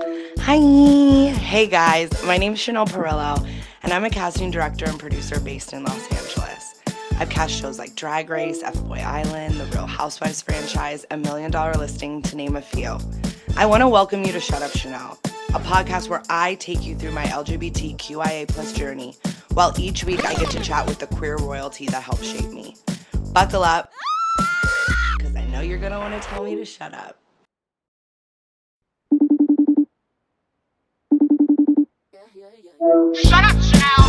Hi. Hey guys, my name is Chanel Perrillo, and I'm a casting director and producer based in Los Angeles. I've cast shows like Drag Race, F Boy Island, the Real Housewives franchise, A Million Dollar Listing, to name a few. I want to welcome you to Shut Up Chanel, a podcast where I take you through my LGBTQIA plus journey, while each week I get to chat with the queer royalty that helped shape me. Buckle up, because I know you're going to want to tell me to shut up. Shut up, Chanel.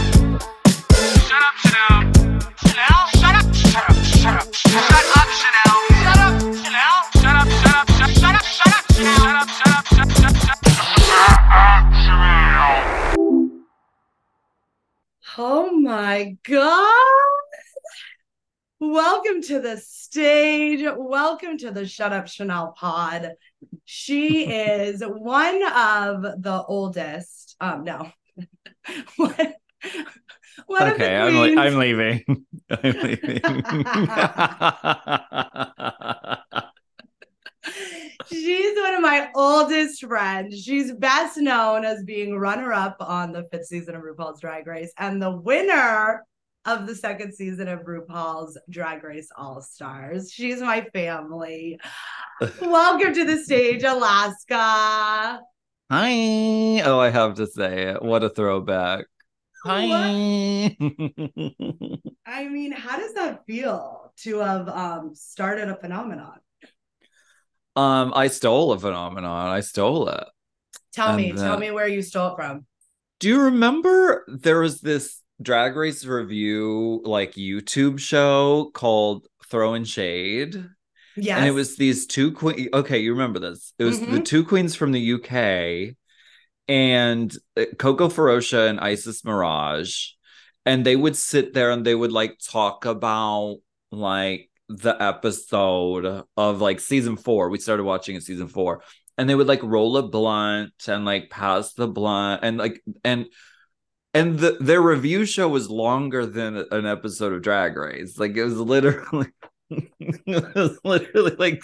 Shut up, Chanel. Chanel, shut up. Shut up, shut up. Shut up, Chanel. Shut up, Chanel. Shut up, shut up, shut shut up, shut up, Chanel. Shut up, shut up, shut shut shut. Shut up, Chanel. Oh my God. Welcome to the stage. Welcome to the Shut Up Chanel pod. She is one of the oldest. Um, no. of the okay, I'm, I'm leaving. I'm leaving. She's one of my oldest friends. She's best known as being runner up on the fifth season of RuPaul's Drag Race and the winner of the second season of RuPaul's Drag Race All Stars. She's my family. Welcome to the stage, Alaska. Hi. Oh, I have to say it. What a throwback. Hi. I mean, how does that feel to have um, started a phenomenon? um, I stole a phenomenon. I stole it. Tell me, And, tell uh, me where you stole it from. Do you remember there was this drag race review like YouTube show called Throw and Shade? Yes. And it was these two queens. Okay, you remember this. It was the Mhm. two queens from the UK and uh, Coco Ferocia and Isis Mirage. And they would sit there and they would like talk about like the episode of like season four. We started watching in season four. And they would like roll a blunt and like pass the blunt and like and and the, their review show was longer than an episode of Drag Race. Like it was literally was literally like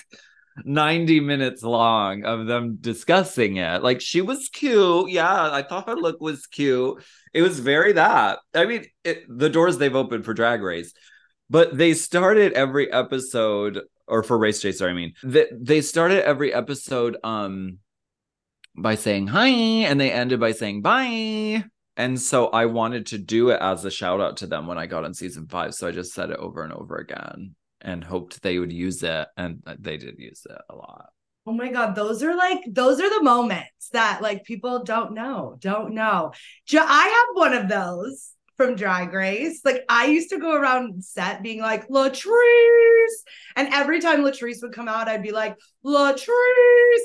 90 minutes long of them discussing it. Like she was cute. Yeah, I thought her look was cute. It was very that. I mean, it, the doors they've opened for Drag Race, but they started every episode or for Race Chaser, I mean. They, they started every episode um by saying hi and they ended by saying bye. And so I wanted to do it as a shout out to them when I got on season 5, so I just said it over and over again and hoped they would use it and they did use it a lot. Oh my God, those are like, those are the moments that like people don't know, don't know. I have one of those from Drag Race. Like I used to go around set being like, Latrice. And every time Latrice would come out, I'd be like, Latrice.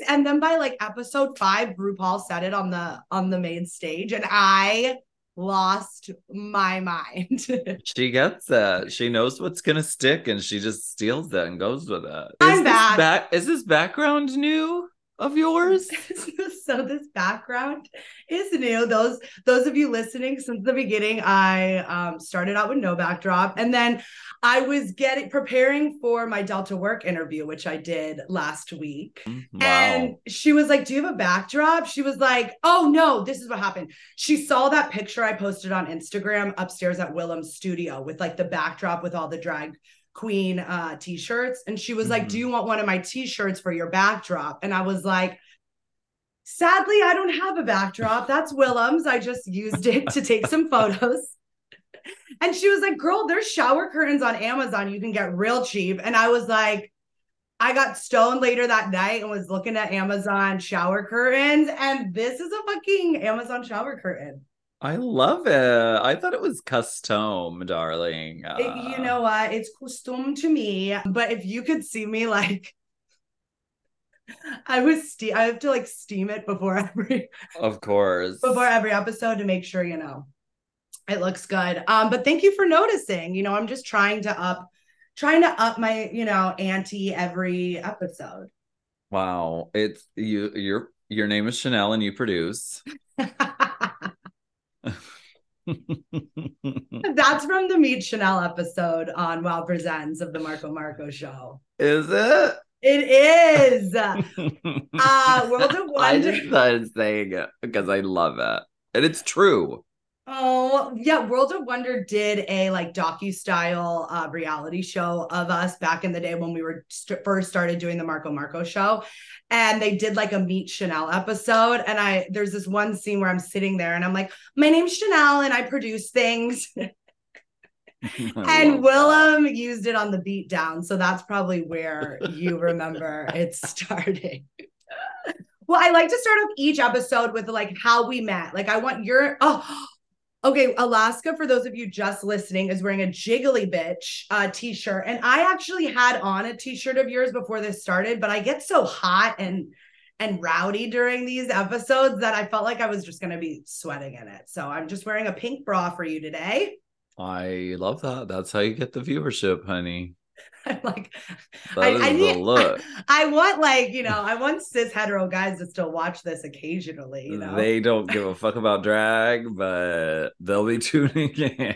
And then by like episode five, RuPaul said it on the on the main stage, and I lost my mind. She gets it. She knows what's gonna stick and she just steals it and goes with it. I'm is back. This back is this background new of yours? so this background is new. Those those of you listening since the beginning i um, started out with no backdrop. And then i was getting preparing for my delta work interview which i did last week. Wow. and she was like do you have a backdrop? She was like oh no this is what happened. She saw that picture i posted on instagram upstairs at Willam's studio with like the backdrop with all the drag queen uh t-shirts. And she was like Mhm. do you want one of my t-shirts for your backdrop? And i was like sadly i don't have a backdrop. That's Willam's. I just used it to take some photos. And she was like girl there's shower curtains on amazon. You can get real cheap. And i was like I got stoned later that night and was looking at Amazon shower curtains, and this is a fucking Amazon shower curtain. I love it. I thought it was custom, darling. It- Uh, you know what? It's custom to me, but if you could see me, like, I was ste- I have to like steam it before every of course. before every episode to make sure you know it looks good. Um, but thank you for noticing. You know, I'm just trying to up trying to up my you know ante every episode. Wow. It's you your your name is Chanel and you produce. That's from the Meet Chanel episode on Wow Presents of the Marco Marco show. Is it? It is. Uh, World of Wonder. I just started saying it because I love it. And it's true. Oh yeah, World of Wonder did a like docu style uh, reality show of us back in the day when we were st- first started doing the Marco Marco show, and they did like a Meet Chanel episode. And I there's this one scene where I'm sitting there and I'm like, my name's Chanel and I produce things, and Willam used it on the beat down, so that's probably where you remember it starting. Well, I like to start off each episode with like how we met. Like I want your oh okay, Alaska for those of you just listening is wearing a jiggly bitch uh t-shirt and I actually had on a t-shirt of yours before this started, but I get so hot and and rowdy during these episodes that I felt like I was just going to be sweating in it. So I'm just wearing a pink bra for you today. I love that. That's how you get the viewership, honey. I'm like That I, I need look. I want like, you know, I want cis hetero guys to still watch this occasionally, you know. They don't give a fuck about drag, but they'll be tuning in.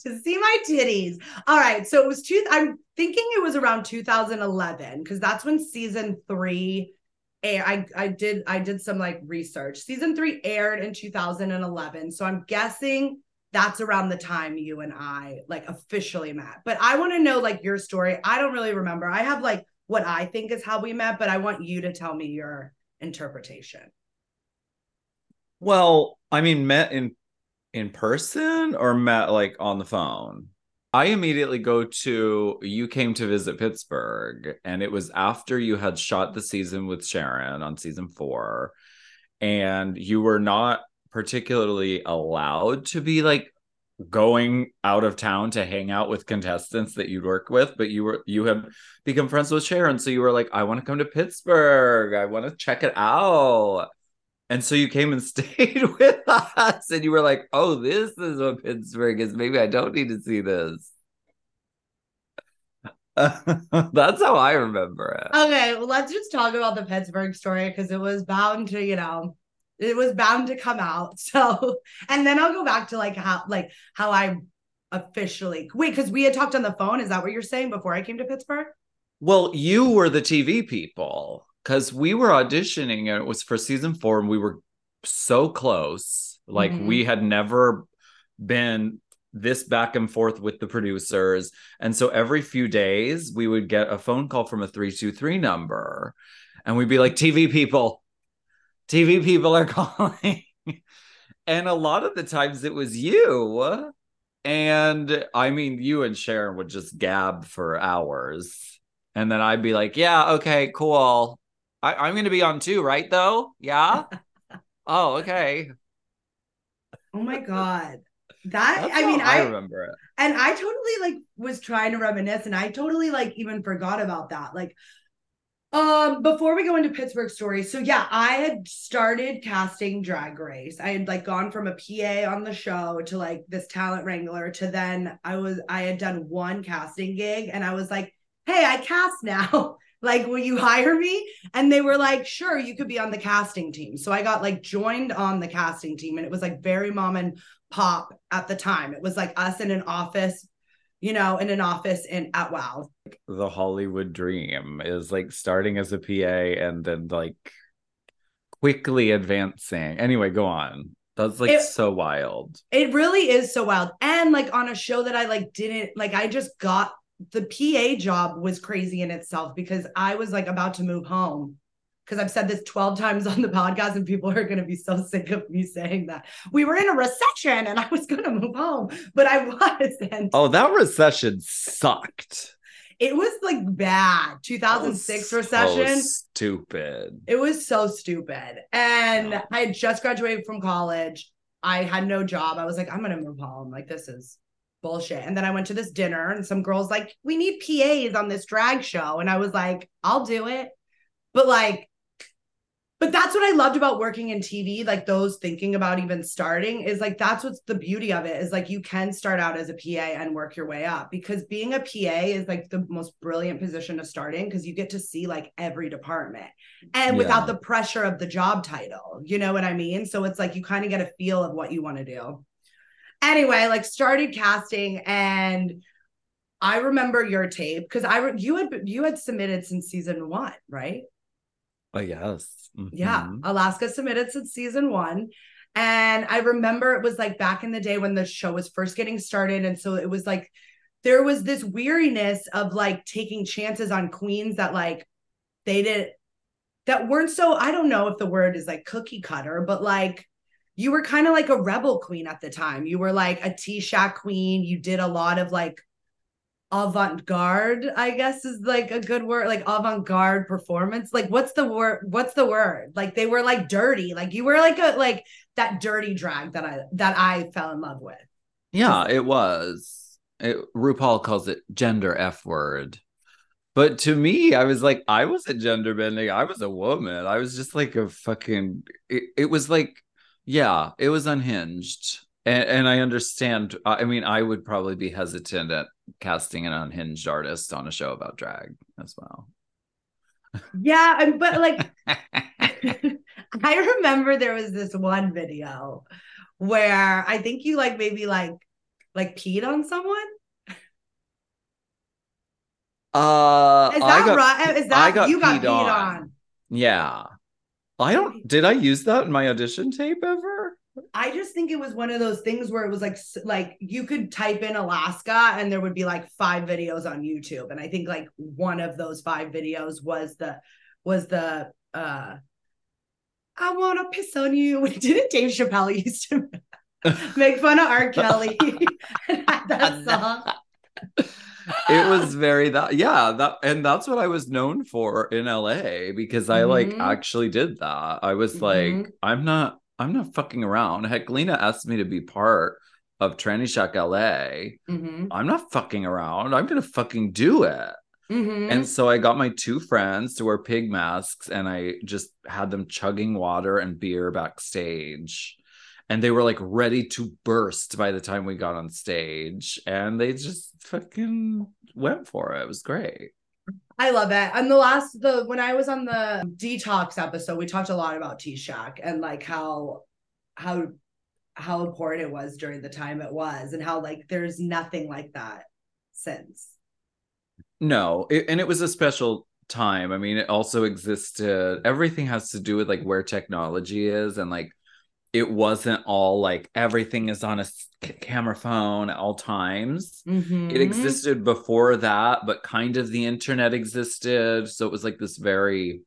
to see my titties. All right. So it was two, I'm thinking it was around 2011 because that's when season three air. I, I did I did some like research. Season three aired in 2011. So I'm guessing that's around the time you and I like officially met. But I want to know like your story. I don't really remember. I have like what I think is how we met, but I want you to tell me your interpretation. well, I mean, met in in person or met like on the phone? I immediately go to you came to visit Pittsburgh, and it was after you had shot the season with Sharon on season four, and you were not particularly allowed to be like going out of town to hang out with contestants that you'd work with, but you were you have become friends with Sharon. So you were like, I want to come to Pittsburgh. I want to check it out. And so you came and stayed with us, and you were like, "Oh, this is what Pittsburgh is. Maybe I don't need to see this." That's how I remember it. Okay, well, let's just talk about the Pittsburgh story because it was bound to, you know, it was bound to come out. So, and then I'll go back to like how, like how I officially wait because we had talked on the phone. Is that what you're saying before I came to Pittsburgh? Well, you were the TV people because we were auditioning, and it was for season four, and we were so close. Like Mhm. we had never been this back and forth with the producers. And so every few days we would get a phone call from a 323 number and we'd be like, TV people, TV people are calling. and a lot of the times it was you. And I mean, you and Sharon would just gab for hours. And then I'd be like, yeah, okay, cool. I- I'm going to be on too, right? Though? Yeah. oh, okay. Oh my god, that That's I mean, I I remember it. and I totally like was trying to reminisce, and I totally like even forgot about that. Like, um, before we go into Pittsburgh stories, so yeah, I had started casting Drag Race. I had like gone from a PA on the show to like this talent wrangler to then I was I had done one casting gig, and I was like, hey, I cast now. like, will you hire me? And they were like, sure, you could be on the casting team. So I got like joined on the casting team, and it was like very mom and pop at the time. It was like us in an office, you know, in an office in at Wow. the Hollywood dream is like starting as a PA and then like quickly advancing. Anyway, go on. That's like It- so wild. It really is so wild. And like on a show that I like didn't like I just got the PA job was crazy in itself because I was like about to move home. Because I've said this 12 times on the podcast, and people are going to be so sick of me saying that. We were in a recession and I was going to move home, but I wasn't. Oh, that recession sucked. It was like bad. 2006 was so recession. stupid. It was so stupid. And Yeah. I had just graduated from college. I had no job. I was like, I'm gonna move home. Like, this is bullshit. And then I went to this dinner, and some girls like, we need PAs on this drag show. And I was like, I'll do it. But like, but that's what I loved about working in TV, like those thinking about even starting is like that's what's the beauty of it is like you can start out as a PA and work your way up because being a PA is like the most brilliant position to start in because you get to see like every department and without the pressure of the job title. You know what I mean? So it's like you kind of get a feel of what you want to do. Anyway, like started casting and I remember your tape because I re- you had you had submitted since season one, right? Oh yes. Yeah, Mhm. Alaska submitted since season one. And I remember it was like back in the day when the show was first getting started. And so it was like there was this weariness of like taking chances on queens that like they did that weren't so I don't know if the word is like cookie cutter, but like you were kind of like a rebel queen at the time. You were like a T-Shack queen. You did a lot of like avant-garde, I guess is like a good word, like avant-garde performance. Like what's the word? What's the word? Like they were like dirty. Like you were like a like that dirty drag that I that I fell in love with. Yeah, it was. It, RuPaul calls it gender F word. But to me, I was like, I wasn't gender bending. I was a woman. I was just like a fucking. It, it was like, yeah, it was unhinged. And, and I understand. I mean, I would probably be hesitant at casting an unhinged artist on a show about drag as well. Yeah, but like I remember there was this one video where I think you like maybe like like peed on someone. Uh, Is that got right? Is that got you got peed peed on. on? Yeah. I don't. Did I use that in my audition tape ever? I just think it was one of those things where it was like like you could type in Alaska and there would be like five videos on YouTube and I think like one of those five videos was the was the uh I want to piss on you. Didn't Dave Chappelle used to make fun of R. Kelly that song? it was very that yeah that and that's what i was known for in la because i like Mhm. actually did that i was Mhm. like i'm not i'm not fucking around. Heklina asked me to be part of tranny shack la Mm-hmm. i'm not fucking around. I'm gonna fucking do it. Mm-hmm. and so i got my two friends to wear pig masks and i just had them chugging water and beer backstage. And they were like ready to burst by the time we got on stage. And they just fucking went for it. It was great I love it. And the last the when I was on the detox episode, we talked a lot about T Shack and like how how how important it was during the time it was and how like there's nothing like that since. no it, and it was a special time i mean it also existed everything has to do with like where technology is and like it wasn't all like everything is on a camera phone at all times Mm-hmm. it existed before that but kind of the internet existed so it was like this very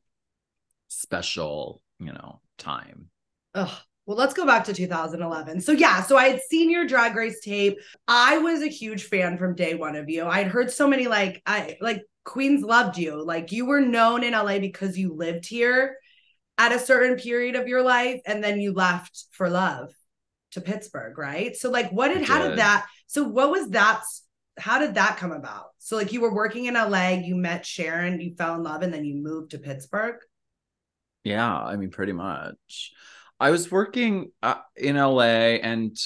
special you know time Ugh. Well, let's go back to 2011. So yeah, so I had seen your drag race tape. I was a huge fan from day one of you. I'd heard so many like I like Queens loved you. Like you were known in LA because you lived here at a certain period of your life and then you left for love to Pittsburgh, right? So like what did how did. that so what was that how did that come about? So like you were working in LA, you met Sharon, you fell in love and then you moved to Pittsburgh. Yeah, I mean, pretty much. I was working uh, in LA and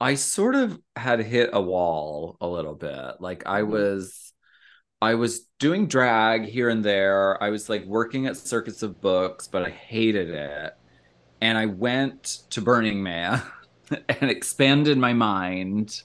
I sort of had hit a wall a little bit. Like I Mhm. was I was doing drag here and there. I was like working at Circus of Books, but I hated it. And I went to Burning Man and expanded my mind.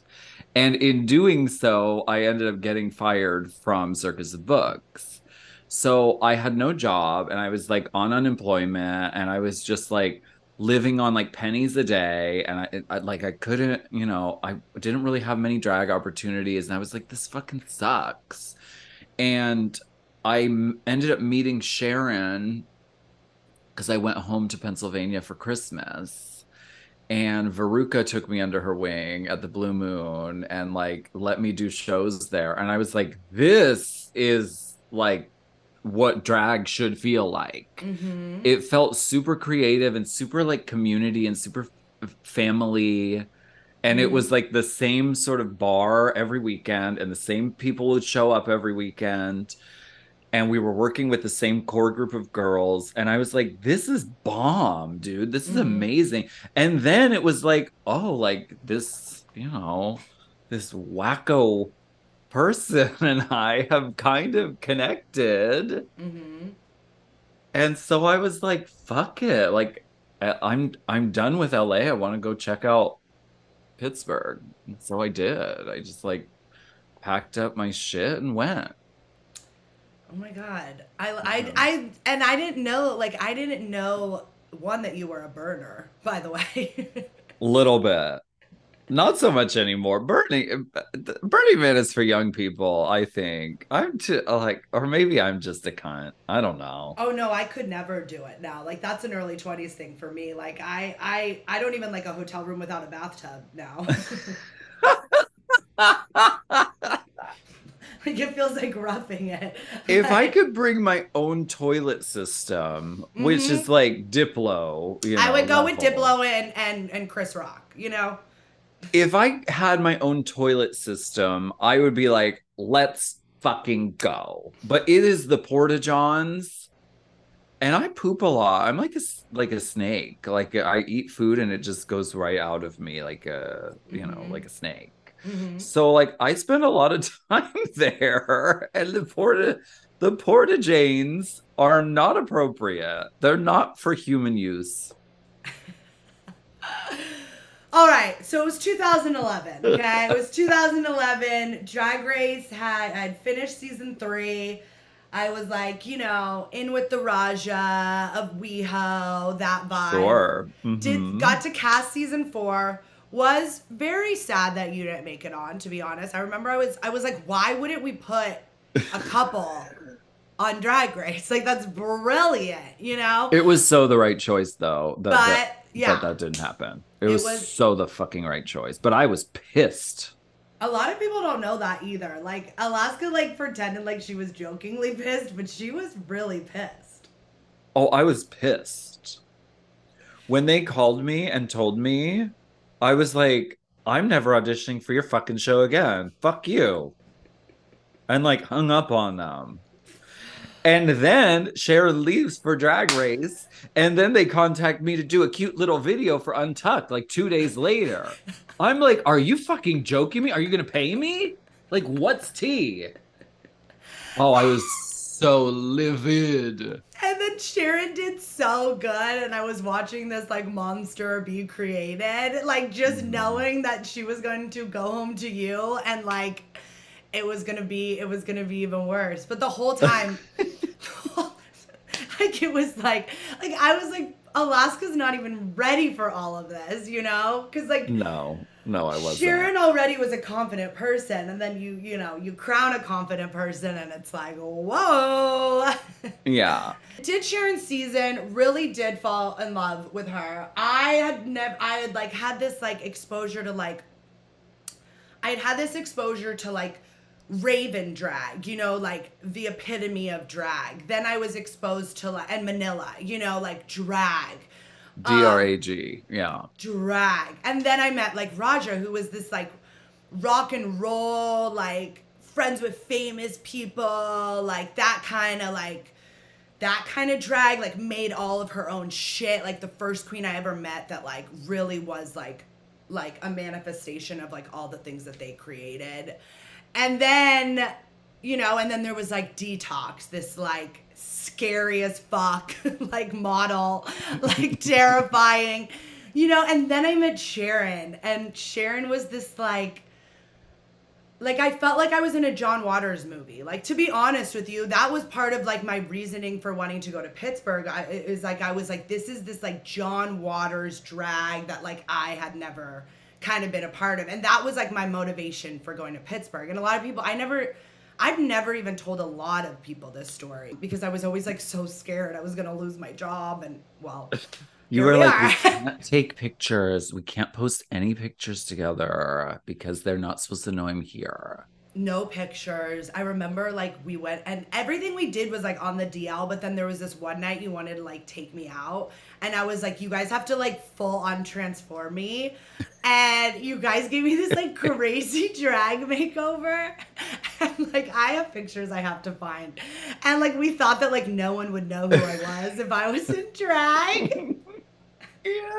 And in doing so, I ended up getting fired from Circus of Books. So I had no job and I was like on unemployment and I was just like living on like pennies a day and I, I like I couldn't, you know, I didn't really have many drag opportunities and I was like this fucking sucks. And I m- ended up meeting Sharon cuz I went home to Pennsylvania for Christmas. And Veruca took me under her wing at the Blue Moon and like let me do shows there. And I was like, this is like what drag should feel like. Mm-hmm. It felt super creative and super like community and super f- family. And it Mhm. was like the same sort of bar every weekend, and the same people would show up every weekend. And we were working with the same core group of girls. And I was like, this is bomb, dude. This is Mhm. amazing. And then it was like, oh, like this, you know, this wacko person and I have kind of connected. Mm-hmm. And so I was like, fuck it. Like I'm I'm done with LA. I want to go check out Pittsburgh. So I did. I just like packed up my shit and went. Oh my god. I, I, I, and I didn't know, like, I didn't know, one, that you were a burner, by the way. Little bit. Not so much anymore. Burning Burning Man is for young people, I think. I'm too like or maybe I'm just a cunt. I don't know. oh no, I could never do it now. Like, that's an early 20s thing for me. Like, I, I, I don't even like a hotel room without a bathtub now. like, it feels like roughing it. if I could bring my own toilet system, which Mhm. is like Diplo, you know, I would go with. Diplo and, and, and Chris Rock, you know? If I had my own toilet system, I would be like, let's fucking go. But it is the Porta Johns, and I poop a lot. I'm like a like a snake. Like I eat food and it just goes right out of me, like a you know, Mhm. like a snake. Mhm. So like I spend a lot of time there, and the Porta the Porta Janes are not appropriate. They're not for human use. All right, so it was 2011. Okay, it was 2011. Drag Race had I had finished season three. I was like, you know, in with the Raja of WeHo, that vibe. Sure. Did Mhm. got to cast season four. Was very sad that you didn't make it on. To be honest, I remember I was I was like, why wouldn't we put a couple on Drag Race? Like that's brilliant, you know. It was so the right choice though. That, but that, yeah, that that didn't happen. It, It was, was- so the fucking right choice. But I was pissed. A lot of people don't know that either. Like Alaska like pretended like she was jokingly pissed, but she was really pissed. Oh, I was pissed. When they called me and told me, I was like, I'm never auditioning for your fucking show again. Fuck you. And like hung up on them. And then Sharon leaves for Drag Race. And then they contact me to do a cute little video for Untucked like two days later. I'm like, are you fucking joking me? Are you going to pay me? Like, what's tea? Oh, I was so livid. And then Sharon did so good, and I was watching this like monster be created, like just mm. knowing that she was going to go home to you, and like it was gonna be, it was gonna be even worse. But the whole time, like it was like, like I was like, Alaska's not even ready for all of this, you know? Because like No, no, I wasn't. Sharon already was a confident person, and then you, you know, you crown a confident person, and it's like, whoa. Yeah. did Sharon's season really did fall in love with her. I had never, I had like had this like exposure to like, I had had this exposure to like Raven drag, you know, like the epitome of drag. Then I was exposed to like, and Manila, you know, like drag D R A G. Yeah. drag. And then I met like Raja, who was this like rock and roll, like friends with famous people, like that kind of like that kind of drag, like made all of her own shit. Like the first queen I ever met that like really was like like a manifestation of like all the things that they created. And then, you know, and then there was like Detox, this like scary as fuck, like model, like terrifying, you know. And then I met Sharon, and Sharon was this like, like I felt like I was in a John Waters movie. Like to be honest with you, that was part of like my reasoning for wanting to go to Pittsburgh. I, it was like I was like, this is this like John Waters drag that like I had never kind of been a part of, and that was like my motivation for going to Pittsburgh. And a lot of people, I never. I've never even told a lot of people this story because I was always like so scared I was gonna lose my job and well You were we like, we can't take pictures. We can't post any pictures together because they're not supposed to know I'm here. no pictures. I remember like we went and everything we did was like on the DL, but then there was this one night you wanted to like take me out. And I was like, you guys have to like full on transform me. And you guys gave me this like crazy drag makeover. And like I have pictures I have to find. And like we thought that like no one would know who I was if I was in drag. Yeah.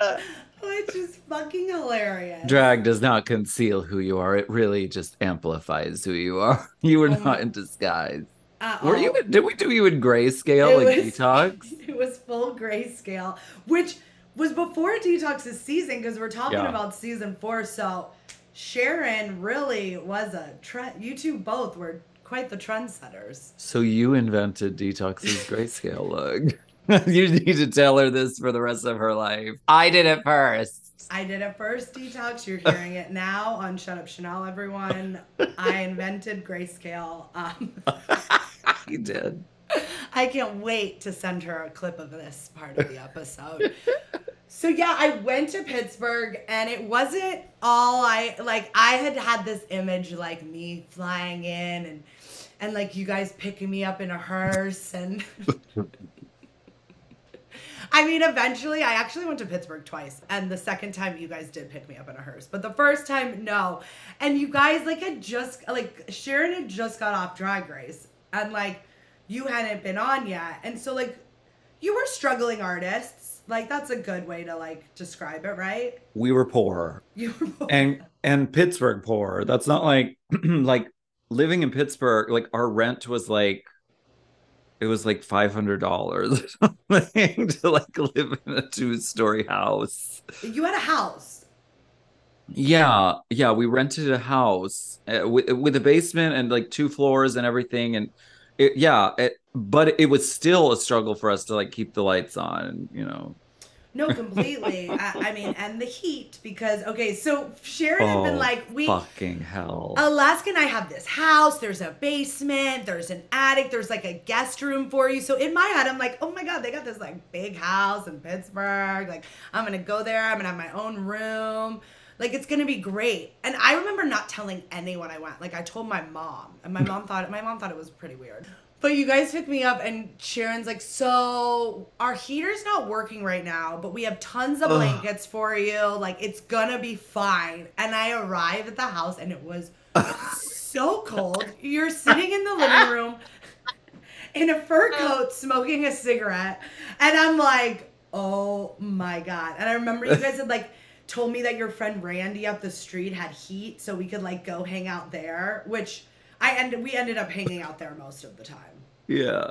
Uh, Which is fucking hilarious. Drag does not conceal who you are. It really just amplifies who you are. You were Oh not in disguise. Uh-oh. Were you? Oh. Did we do you in grayscale It like was- detox? Was full grayscale, which was before Detox's season because we're talking Yeah. about season four. So Sharon really was a trend. You two both were quite the trendsetters. So you invented Detox's grayscale look. you need to tell her this for the rest of her life. I did it first. I did it first, Detox. You're hearing it now on Shut Up Chanel, everyone. I invented grayscale. Um, you did. I can't wait to send her a clip of this part of the episode. so yeah, I went to Pittsburgh and it wasn't all I like I had had this image like me flying in and and like you guys picking me up in a hearse and I mean, eventually, I actually went to Pittsburgh twice, and the second time you guys did pick me up in a hearse, but the first time, no. And you guys, like, had just, like, Sharon had just got off Drag Race, and, like, you hadn't been on yet. And so, like, you were struggling artists. Like, that's a good way to, like, describe it, right? We were poor. You were poor. And and Pittsburgh poor. That's not like like living in Pittsburgh, like our rent was like it was like five hundred dollars to like live in a two story house. you had a house. Yeah, yeah, we rented a house uh, with with a basement and like two floors and everything, and it, yeah, it, but it was still a struggle for us to like keep the lights on, you know. No, completely. I, I mean, and the heat because okay, so Sharon had been Oh, like, we fucking hell. Alaska and I have this house. There's a basement. There's an attic. There's like a guest room for you. So in my head, I'm like, oh my god, they got this like big house in Pittsburgh. Like I'm gonna go there. I'm gonna have my own room. Like it's gonna be great. And I remember not telling anyone I went. Like I told my mom, and my mom thought my mom thought it was pretty weird. But you guys picked me up, and Sharon's like, so our heater's not working right now, but we have tons of Ugh. blankets for you. Like it's gonna be fine. And I arrived at the house, and it was so cold. You're sitting in the living room in a fur coat smoking a cigarette. And I'm like, oh my God. And I remember you guys had like told me that your friend Randy up the street had heat so we could like go hang out there, which I ended we ended up hanging out there most of the time. yeah.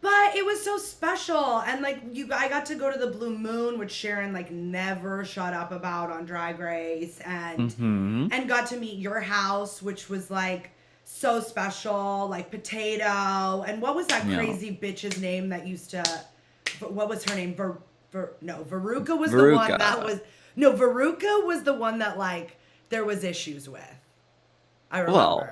But it was so special, and like you, I got to go to the Blue Moon, which Sharon like never shut up about on Drag Race, and hmm and got to meet your house, which was like so special, like potato, and what was that Yeah. crazy bitch's name that used to? What was her name? Ver, Ver, no, Veruca was the one that was no Veruca was the one that like there was issues with. I remember. Well,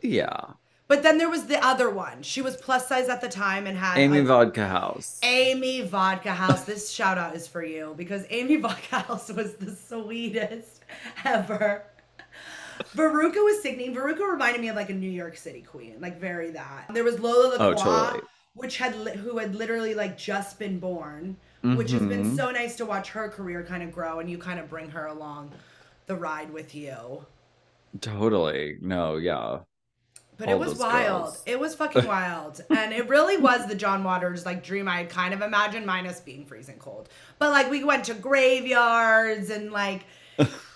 Yeah. but then there was the other one. She was plus size at the time and had Amy a- Vodka House. Amy Vodka House. This shout out is for you because Amy Vodka House was the sweetest ever. Veruca was singing. Veruca reminded me of like a New York City queen, like very that. There was Lola Oh, LaCroix, totally. which had li- who had literally like just been born, which has been Mhm. so nice to watch her career kind of grow, and you kind of bring her along the ride with you. Totally. No, yeah. But All it was wild. girls. It was fucking wild. And it really was the John Waters like dream I had kind of imagined, minus being freezing cold. But like we went to graveyards and like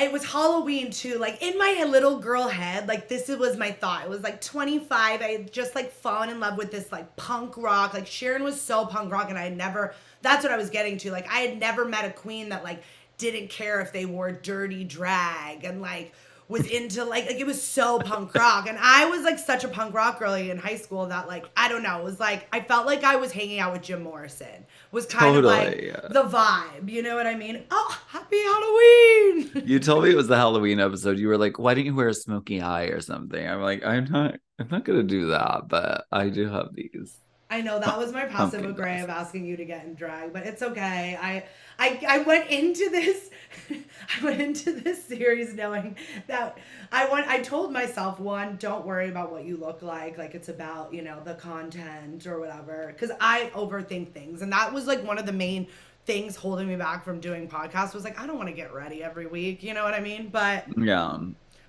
it was Halloween too. Like in my little girl head, like this was my thought. It was like 25. I had just like fallen in love with this like punk rock. Like Sharon was so punk rock, and I had never. That's what I was getting to. Like I had never met a queen that like didn't care if they wore dirty drag and like was into like like it was so punk rock and i was like such a punk rock girly in high school that like i don't know it was like i felt like i was hanging out with jim morrison was kind of like yeah. the vibe you know what i mean oh happy halloween You told me it was the Halloween episode. You were like, "Why didn't you wear a smoky eye or something?" I'm like, "I'm not. I'm not gonna do that, but I do have these." I know that was my passive aggressive asking you to get in drag, but it's okay. I I I went into this I went into this series knowing that I want I told myself one, don't worry about what you look like, like it's about, you know, the content or whatever cuz I overthink things and that was like one of the main things holding me back from doing podcasts was like I don't want to get ready every week, you know what I mean? But Yeah.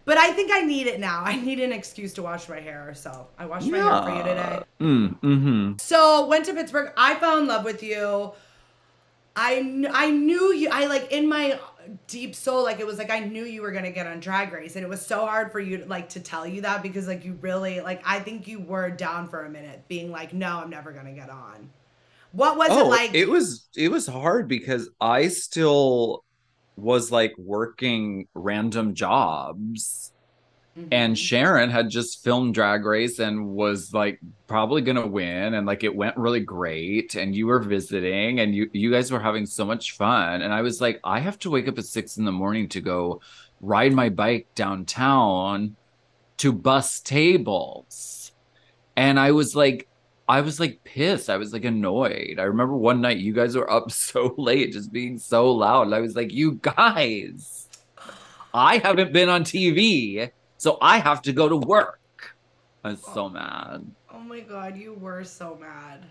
But I think I need it now. I need an excuse to wash my hair, so I washed my hair for you today. Mm, mm-hmm. So went to Pittsburgh. I fell in love with you. I I knew you. I like in my deep soul, like it was like I knew you were gonna get on Drag Race, and it was so hard for you to like to tell you that because like you really like I think you were down for a minute, being like, no, I'm never gonna get on. What was oh, it like? it was it was hard because I still was like working random jobs. Mhm. And Sharon had just filmed Drag Race and was like probably gonna win, and like it went really great. And you were visiting, and you you guys were having so much fun. And I was like, I have to wake up at six in the morning to go ride my bike downtown to bus tables. And I was like, I was like pissed. I was like annoyed. I remember one night you guys were up so late, just being so loud. And I was like, you guys, I haven't been on TV, so I have to go to work. I was so oh. mad. Oh my god, you were so mad.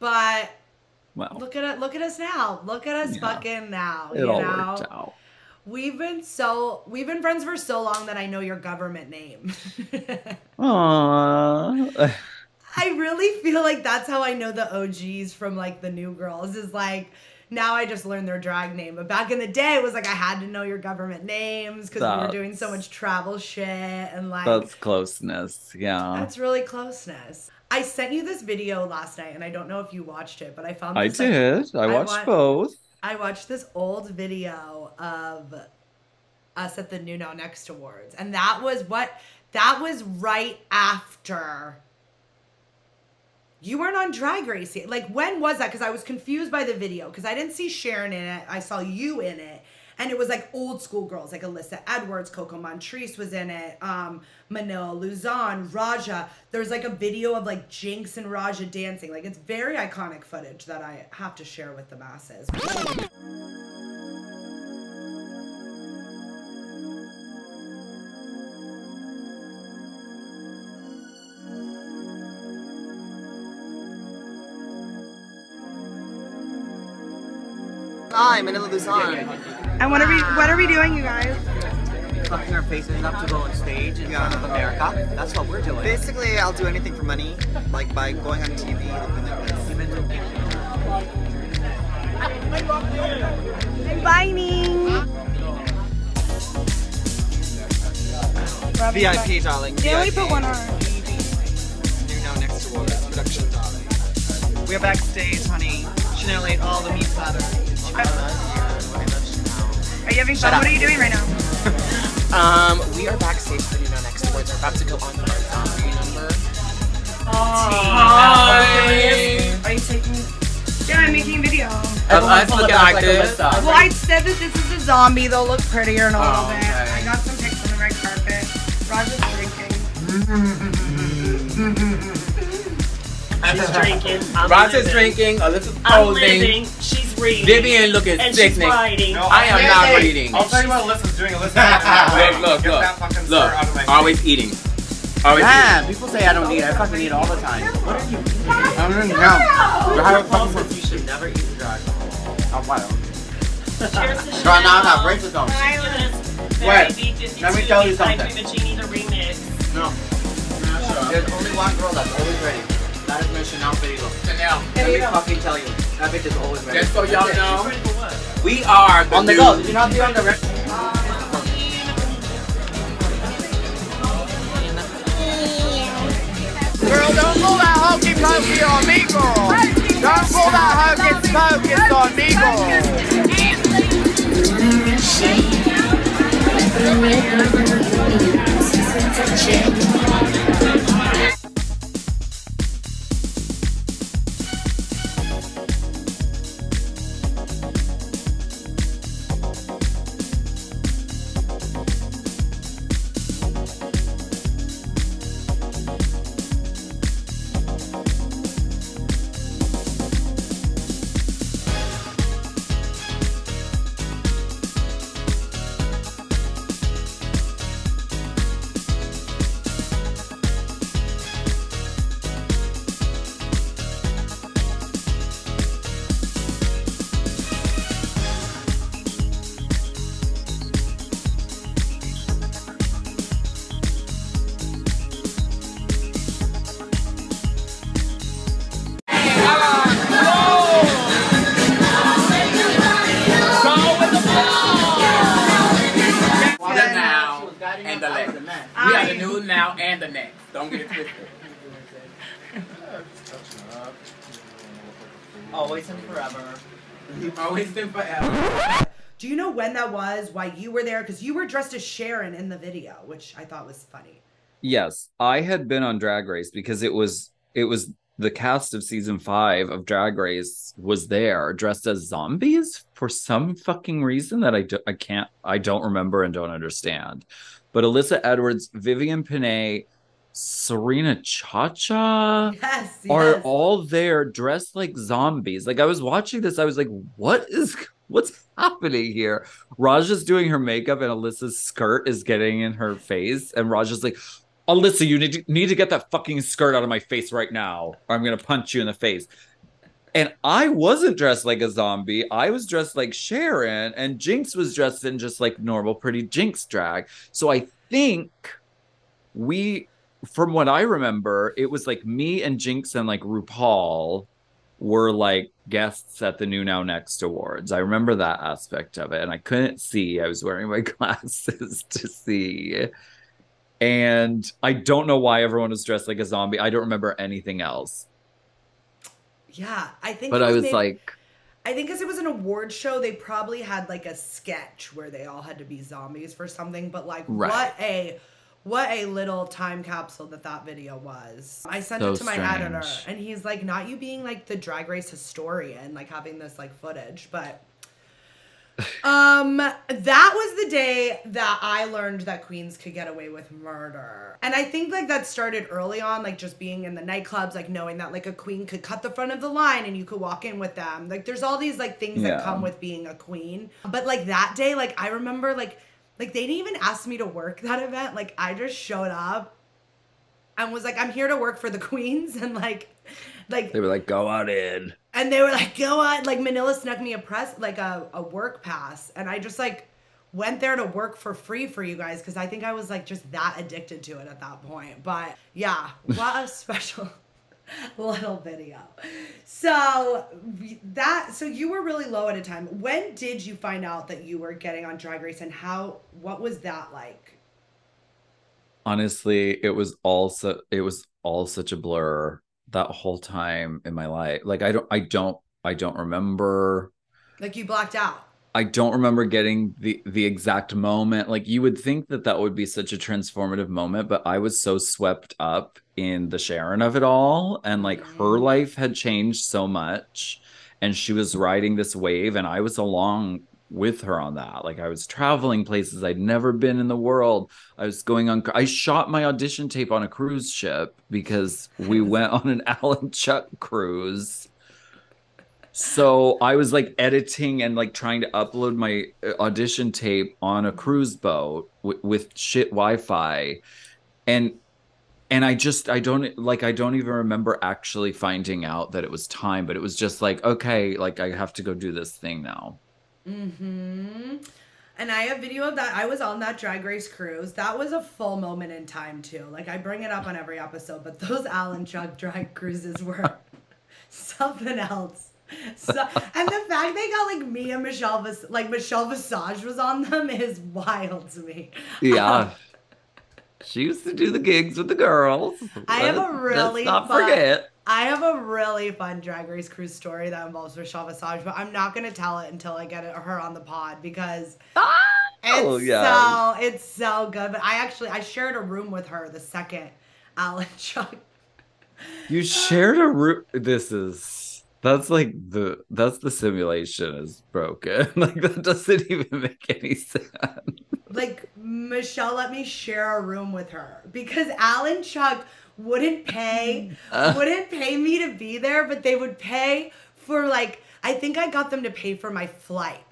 But Well, look at it. Look at us now. Look at us Yeah. fucking now. it you all know? worked out. We've been so we've been friends for so long that I know your government name. Aww. I really feel like that's how I know the OGs from like the new girls is like now I just learned their drag name. But back in the day it was like I had to know your government names because we were doing so much travel shit and like That's closeness. Yeah. that's really closeness. I sent you this video last night and I don't know if you watched it, but I found I like, did. I I watched both. I watched this old video of us at the New Now Next Awards, and that was what that was right after you weren't on Drag Race yet. Like when was that? Because I was confused by the video because I didn't see Sharon in it. I saw you in it. And it was like old school girls, like Alyssa Edwards, Coco Montrese was in it, um, Manila Luzon, Raja. There's like a video of like Jinkx and Raja dancing. Like it's very iconic footage that I have to share with the masses. Hi, Manila Luzon. And what are we what are we doing, you guys? Fucking our faces up to go on stage in front of America. That's what we're doing. Basically, I'll do anything for money, like by going on TV, looking like this. Combining. VIP, darling. Yeah, we put one on. New Now Next to Awards production, darling. We're backstage, honey. Chanel ate all the meat platter. Are you having Shut fun? up. What are you doing right now? Um, we are backstage for New Now Next Awards. We're about to go on for our zombie number. Hi. Are you taking? Yeah, I'm making a video. Of us looking like this. Well, I said that this is a zombie. They'll look prettier in a little Oh, bit. okay. I got some pics on the red carpet. Raja's drinking. She's drinking. I'm Ross is living. drinking. Alyssa's I'm posing. Living. She's reading. Vivienne looking and sickening. she's writing. I am not reading. I'll tell you what Alyssa's doing. Alyssa's Look, look, Get look. that fucking stir out Look, always eating. Always Yeah, people say I don't eat. I fucking eat all the time. What are you eating? I don't know. I have a fucking You should never eat drug. Oh, wow. Cheers to Girl, now I got Chanel. braces on. Wait, let me tell you by something. Vivagini, the remix. No. There's only one girl that's always ready. That is Miss Chanel Federico. Chanel. Let me fucking tell you. That bitch is always ready. Just so y'all That's it. know, Ready for what? we are the On the go. Did you not see on the red? Girl, don't pull that hokey pokey on me, girl. Don't pull that hocus pocus on me, girl. Now and the next. Don't get it twisted. Always and forever. Always and forever. Do you know when that was? Why you were there? Because you were dressed as Sharon in the video, which I thought was funny. Yes, I had been on Drag Race because it was it was the cast of season 5 of Drag Race was there dressed as zombies for some fucking reason that I do, I can't I don't remember and don't understand. But Alyssa Edwards, Vivienne Pinay, Serena Chacha Yes, are yes. all there dressed like zombies. Like I was watching this, I was like, what is what's happening here? Raja's doing her makeup and Alyssa's skirt is getting in her face, and Raja's like, Alyssa, you need to, need to get that fucking skirt out of my face right now, or I'm gonna punch you in the face. And I wasn't dressed like a zombie. I was dressed like Sharon, and Jinkx was dressed in just like normal, pretty Jinkx drag. So I think we, from what I remember, it was like me and Jinkx and like RuPaul were like guests at the New Now Next Awards. I remember that aspect of it, and I couldn't see. I was wearing my glasses to see. And I don't know why everyone was dressed like a zombie. I don't remember anything else. Yeah, I think. But I was like, I think because it was an award show, they probably had like a sketch where they all had to be zombies for something. But like, Right. what a what a little time capsule that that video was. I sent So it to my editor, and he's like, "Not you being like the drag race historian, like having this like footage, but." Um, that was the day that I learned that queens could get away with murder. And I think like that started early on, like just being in the nightclubs, like knowing that like a queen could cut the front of the line and you could walk in with them. Like there's all these like things that come with being a queen. But like that day, like I remember like like they didn't even ask me to work that event. Like I just showed up and was like, I'm here to work for the queens and like like they were like, go on in. and they were like, go on. Like Manila snuck me a press, like a, a work pass. And I just like went there to work for free for you guys because I think I was like just that addicted to it at that point. But yeah, what a special little video. So that so you were really low at a time. When did you find out that you were getting on Drag Race and how what was that like? honestly it was all so it was all such a blur that whole time in my life. Like i don't i don't i don't remember Like you blacked out. i don't remember getting the the exact moment. Like you would think that that would be such a transformative moment but i was so swept up in the sharon of it all and like her mm-hmm. life had changed so much and she was riding this wave and i was along with her on that. Like i was traveling places i'd never been in the world. I was going on i shot my audition tape on a cruise ship because we went on an Al and Chuck cruise. So i was like editing and like trying to upload my uh, audition tape on a cruise boat w- with shit wi-fi. And and i just i don't like i don't even remember actually finding out that it was time but it was just like okay like i have to go do this thing now Mm-hmm. And I have video of that. I was on that drag race cruise. That was a full moment in time too. Like I bring it up on every episode, but those Al and Chuck drag cruises were something else. So, and the fact they got like me and Michelle, Vis- like Michelle Visage was on them is wild to me. yeah she used to do the gigs with the girls I have a really let's not fun- forget I have a really fun drag race cruise story that involves Michelle Visage, but I'm not gonna tell it until I get it, her on the pod because ah! Oh, it's yeah. so it's so good. But I actually I shared a room with her the second Al and Chuck. You shared a room. This is that's like the that's the simulation is broken. Like that doesn't even make any sense. Like Michelle let me share a room with her because Al and Chuck wouldn't pay Uh. wouldn't pay me to be there, but they would pay for like I think I got them to pay for my flight.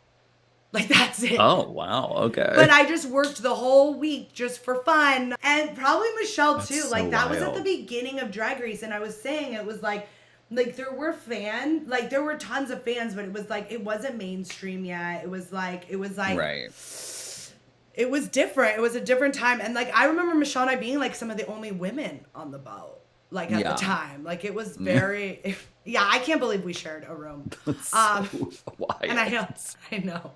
Like that's it. Oh wow, okay. But I just worked the whole week just for fun. And probably Michelle That's too. so Like that was at the beginning of Drag Race and I was saying it was like like there were fan like there were tons of fans but it was like it wasn't mainstream yet. It was like it was like right. It was different. It was a different time and like I remember Michelle and I being like some of the only women on the boat like at Yeah. the time. Like it was very yeah, I can't believe we shared a room. That's Um, so. And I know, I know.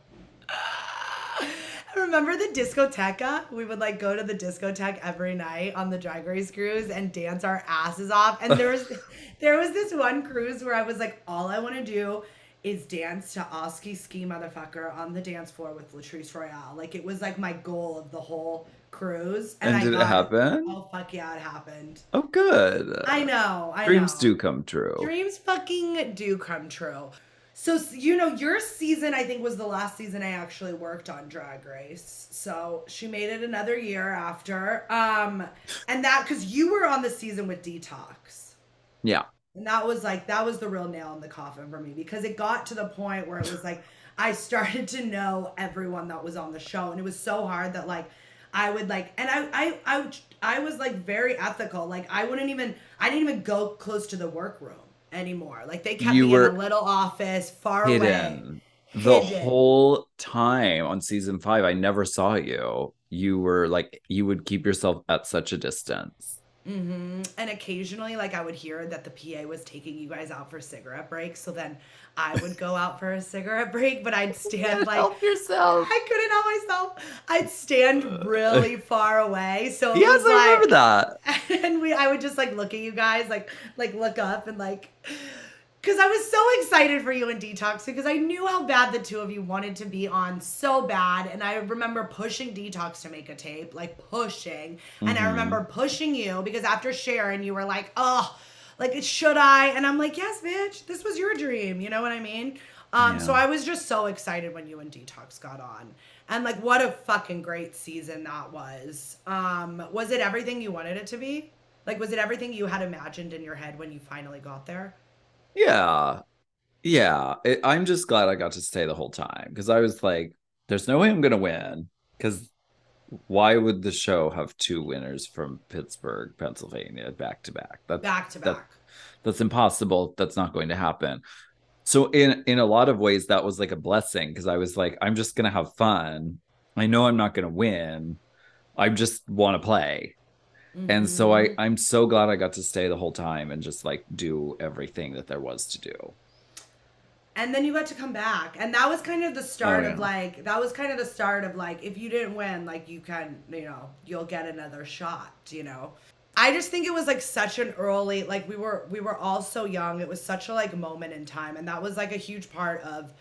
Remember the discoteca? We would like go to the discotheque every night on the drag race cruise and dance our asses off. And there was there was this one cruise where I was like, all I want to do is dance to Oski Ski Motherfucker on the dance floor with Latrice Royale. Like it was like my goal of the whole cruise. And I did it got happen? Oh fuck yeah, it happened. Oh, good. I know. I Dreams know. do come true. Dreams fucking do come true. So you know, your season I think was the last season I actually worked on Drag Race. So she made it another year after. Um and that cuz you were on the season with Detox. Yeah. And that was like that was the real nail in the coffin for me because it got to the point where it was like I started to know everyone that was on the show and it was so hard that like I would like and I I I I was like very ethical. Like I wouldn't even I didn't even go close to the workroom anymore. Like they kept You me in a little office far away. Hidden. The Hidden. whole time on season five, I never saw you. You were like, you would keep yourself at such a distance. Hmm And occasionally, like I would hear that the PA was taking you guys out for cigarette breaks. So then I would go out for a cigarette break, but I'd stand like Help yourself. I couldn't help myself. I'd stand really far away. So Yes, was I like, remember that. and we I would just like look at you guys, like like look up and like because I was so excited for you and Detox because I knew how bad the two of you wanted to be on so bad. And I remember pushing Detox to make a tape, like pushing. And I Mhm. remember pushing you because after Sharon, you were like, oh, like should I? And I'm like, yes, bitch, this was your dream. You know what I mean? Um, so I was just so excited when you and Detox got on. And like what a fucking great season that was. Um, was it everything you wanted it to be? Like was it everything you had imagined in your head when you finally got there? Yeah. Yeah. It, I'm just glad I got to stay the whole time because I was like, there's no way I'm going to win. Because why would the show have two winners from Pittsburgh, Pennsylvania, back to back? That, Back to that- back. that's impossible. That's not going to happen. So in in a lot of ways, that was like a blessing because I was like, I'm just gonna have fun. I know I'm not gonna win. I just want to play. And so I Mhm. I'm so glad I got to stay the whole time and just like do everything that there was to do. and then you got to come back. And that was kind of the start Oh, of like that was kind of the start of like if you didn't win like you can you know you'll get another shot you know? I just think it was like such an early like we were we were all so young. It was such a like moment in time. And that was like a huge part of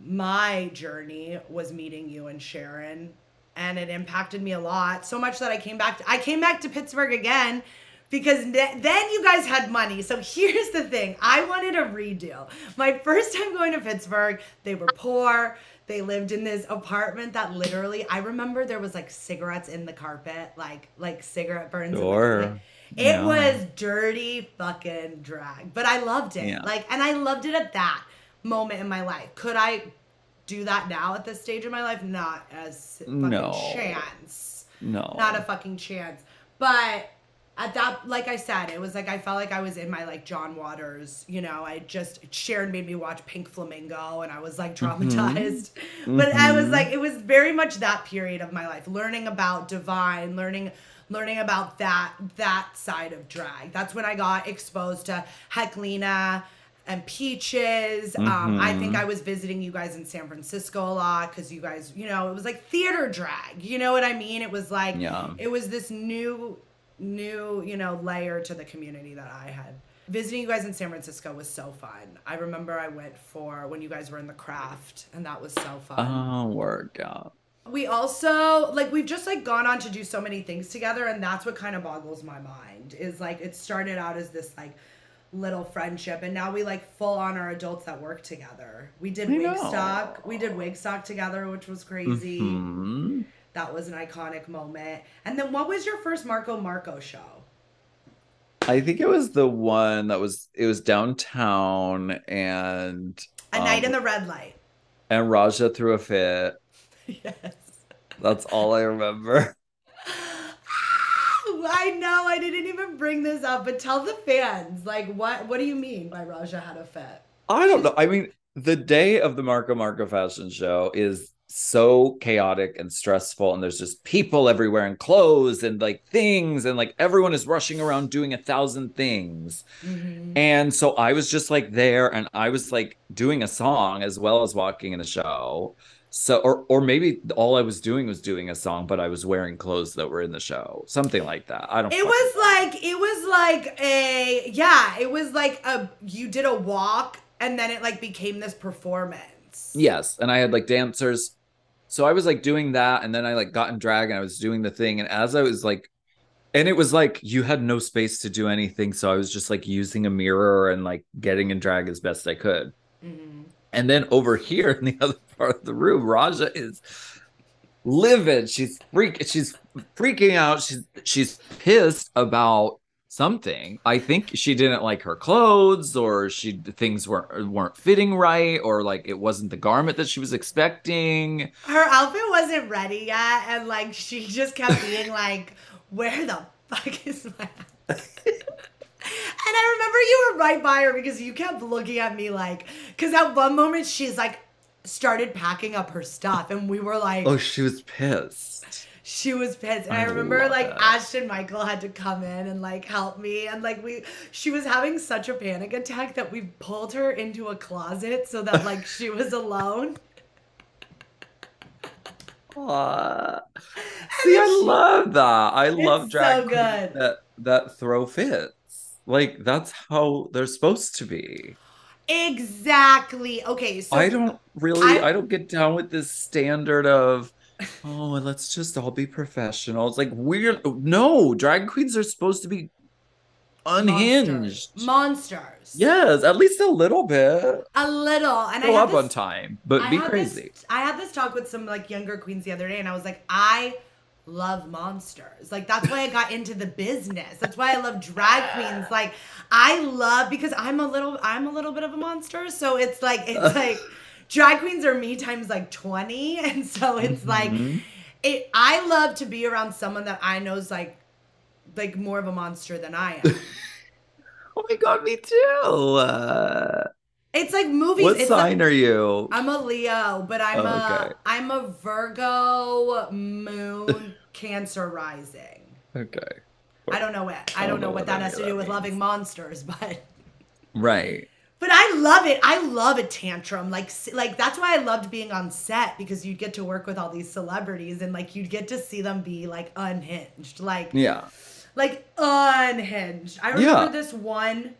my journey was meeting you and sharon and it impacted me a lot so much that i came back to, i came back to pittsburgh again because ne- then you guys had money. So here's the thing I wanted a redo. My first time going to Pittsburgh, they were poor. They lived in this apartment that literally, I remember there was like cigarettes in the carpet, like like cigarette burns. in the Sure. It Yeah. was dirty fucking drag, but I loved it. Yeah. Like, and I loved it at that moment in my life. Could I do that now at this stage of my life? Not as fucking No. chance No. not a fucking chance. But at that, like I said, it was like I felt like I was in my like John Waters. You know, I just Sharon made me watch Pink Flamingo, and I was like traumatized. But I was Mhm. like, it was very much that period of my life, learning about Divine, learning learning about that that side of drag. That's when I got exposed to Heklina and Peaches. Um, I think Mhm. I was visiting you guys in San Francisco a lot because you guys, you know, it was like theater drag. You know what I mean? It was like Yeah. it was this new new you know layer to the community that i had visiting you guys in san francisco was so fun i remember i went for when you guys were in the craft and that was so fun Oh, work out. we also like we've just like gone on to do so many things together and that's what kind of boggles my mind is like it started out as this like little friendship and now we like full on are adults that work together we did I know. wigstock we did wigstock together which was crazy Mhm. that was an iconic moment and then what was your first marco marco show I think it was the one that was it was downtown and A night in um, the red light. and Raja threw a fit. Yes. That's all I remember. I know I didn't even bring this up, but tell the fans like what what do you mean by Raja had a fit? I don't know. I mean, the day of the Marco Marco fashion show is so chaotic and stressful, and there's just people everywhere and clothes and like things, and like everyone is rushing around doing a thousand things. Mm-hmm. And so I was just like there, and I was like doing a song as well as walking in a show. So, or or maybe all I was doing was doing a song, but I was wearing clothes that were in the show, something like that. I don't. It was like it was like a yeah, it was like a you did a walk and then it like became this performance. Yes, and I had like dancers. So I was like doing that, and then I like got in drag and I was doing the thing. And as I was like, and it was like you had no space to do anything. So I was just like using a mirror and like getting in drag as best I could. Mm-hmm. And then over here in the other part of the room, Raja is livid. She's freak she's freaking out. She's she's pissed about something. I think she didn't like her clothes or she things weren't weren't fitting right or like it wasn't the garment that she was expecting. Her outfit wasn't ready yet, and like she just kept being like, "Where the fuck is my?" And I remember you were right by her because you kept looking at me like, because at one moment she's like started packing up her stuff, and we were like, Oh, she was pissed. she was pissed. And I, I remember like it. Ashton Michael had to come in and like help me, and like we, she was having such a panic attack that we pulled her into a closet so that like she was alone. See, I love that. I love drag so good. that that throw fits. Like that's how they're supposed to be. Exactly. Okay, so I don't really I- I, don't get down with this standard of oh let's just all be professional. It's like we're no, drag queens are supposed to be unhinged. monsters. Monsters. Yes, at least a little bit. A little. And I up this, on time, but I be crazy. This, I had this talk with some like younger queens the other day, and I was like, I love monsters. Like that's why I got into the business. That's why I love drag queens. Like I love because I'm a little I'm a little bit of a monster. So it's like it's like drag queens are me times like 20. And so it's like Mhm. it I love to be around someone that I know is like like more of a monster than I am. Oh my god, me too. Uh, It's like movies. what it's sign like, are you? I'm a Leo, but I'm Oh, a okay. am a Virgo moon Cancer rising. Okay. I don't know what I don't know what that has to do with loving monsters, but Right. but I love it. I love a tantrum. Like like that's why I loved being on set because you'd get to work with all these celebrities and like you'd get to see them be like unhinged. Like Yeah. like unhinged. I remember Yeah. this one.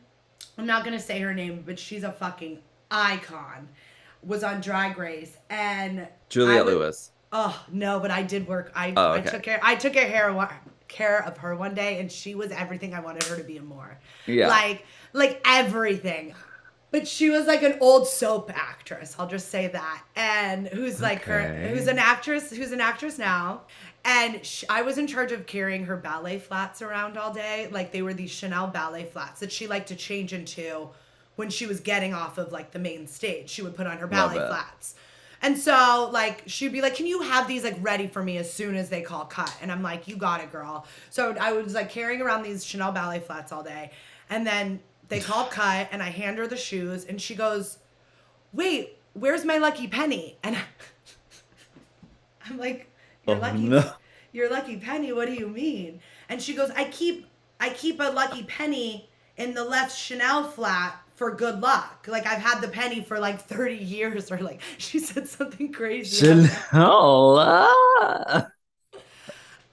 I'm not gonna say her name, but she's a fucking icon. Was on Drag Race and Juliette would- Lewis. Oh no, but I did work. I Oh, I took care. I took care one- care of her one day, and she was everything I wanted her to be and more. Yeah. Like like everything. But she was like an old soap actress. I'll just say that. And who's like her, who's an actress, who's an actress now. And sh I was in charge of carrying her ballet flats around all day. Like they were these Chanel ballet flats that she liked to change into when she was getting off of like the main stage. She would put on her ballet flats. And so, like, she'd be like, Can you have these, like, ready for me as soon as they call cut? And I'm like, You got it, girl. So I was, like, carrying around these Chanel ballet flats all day. And then they call cut, and I hand her the shoes, and she goes, Wait, where's my lucky penny? And I'm like, Your Oh, lucky no. your lucky penny what do you mean and she goes i keep i keep a lucky penny in the left chanel flat for good luck like i've had the penny for like 30 years or like she said something crazy Chanel. i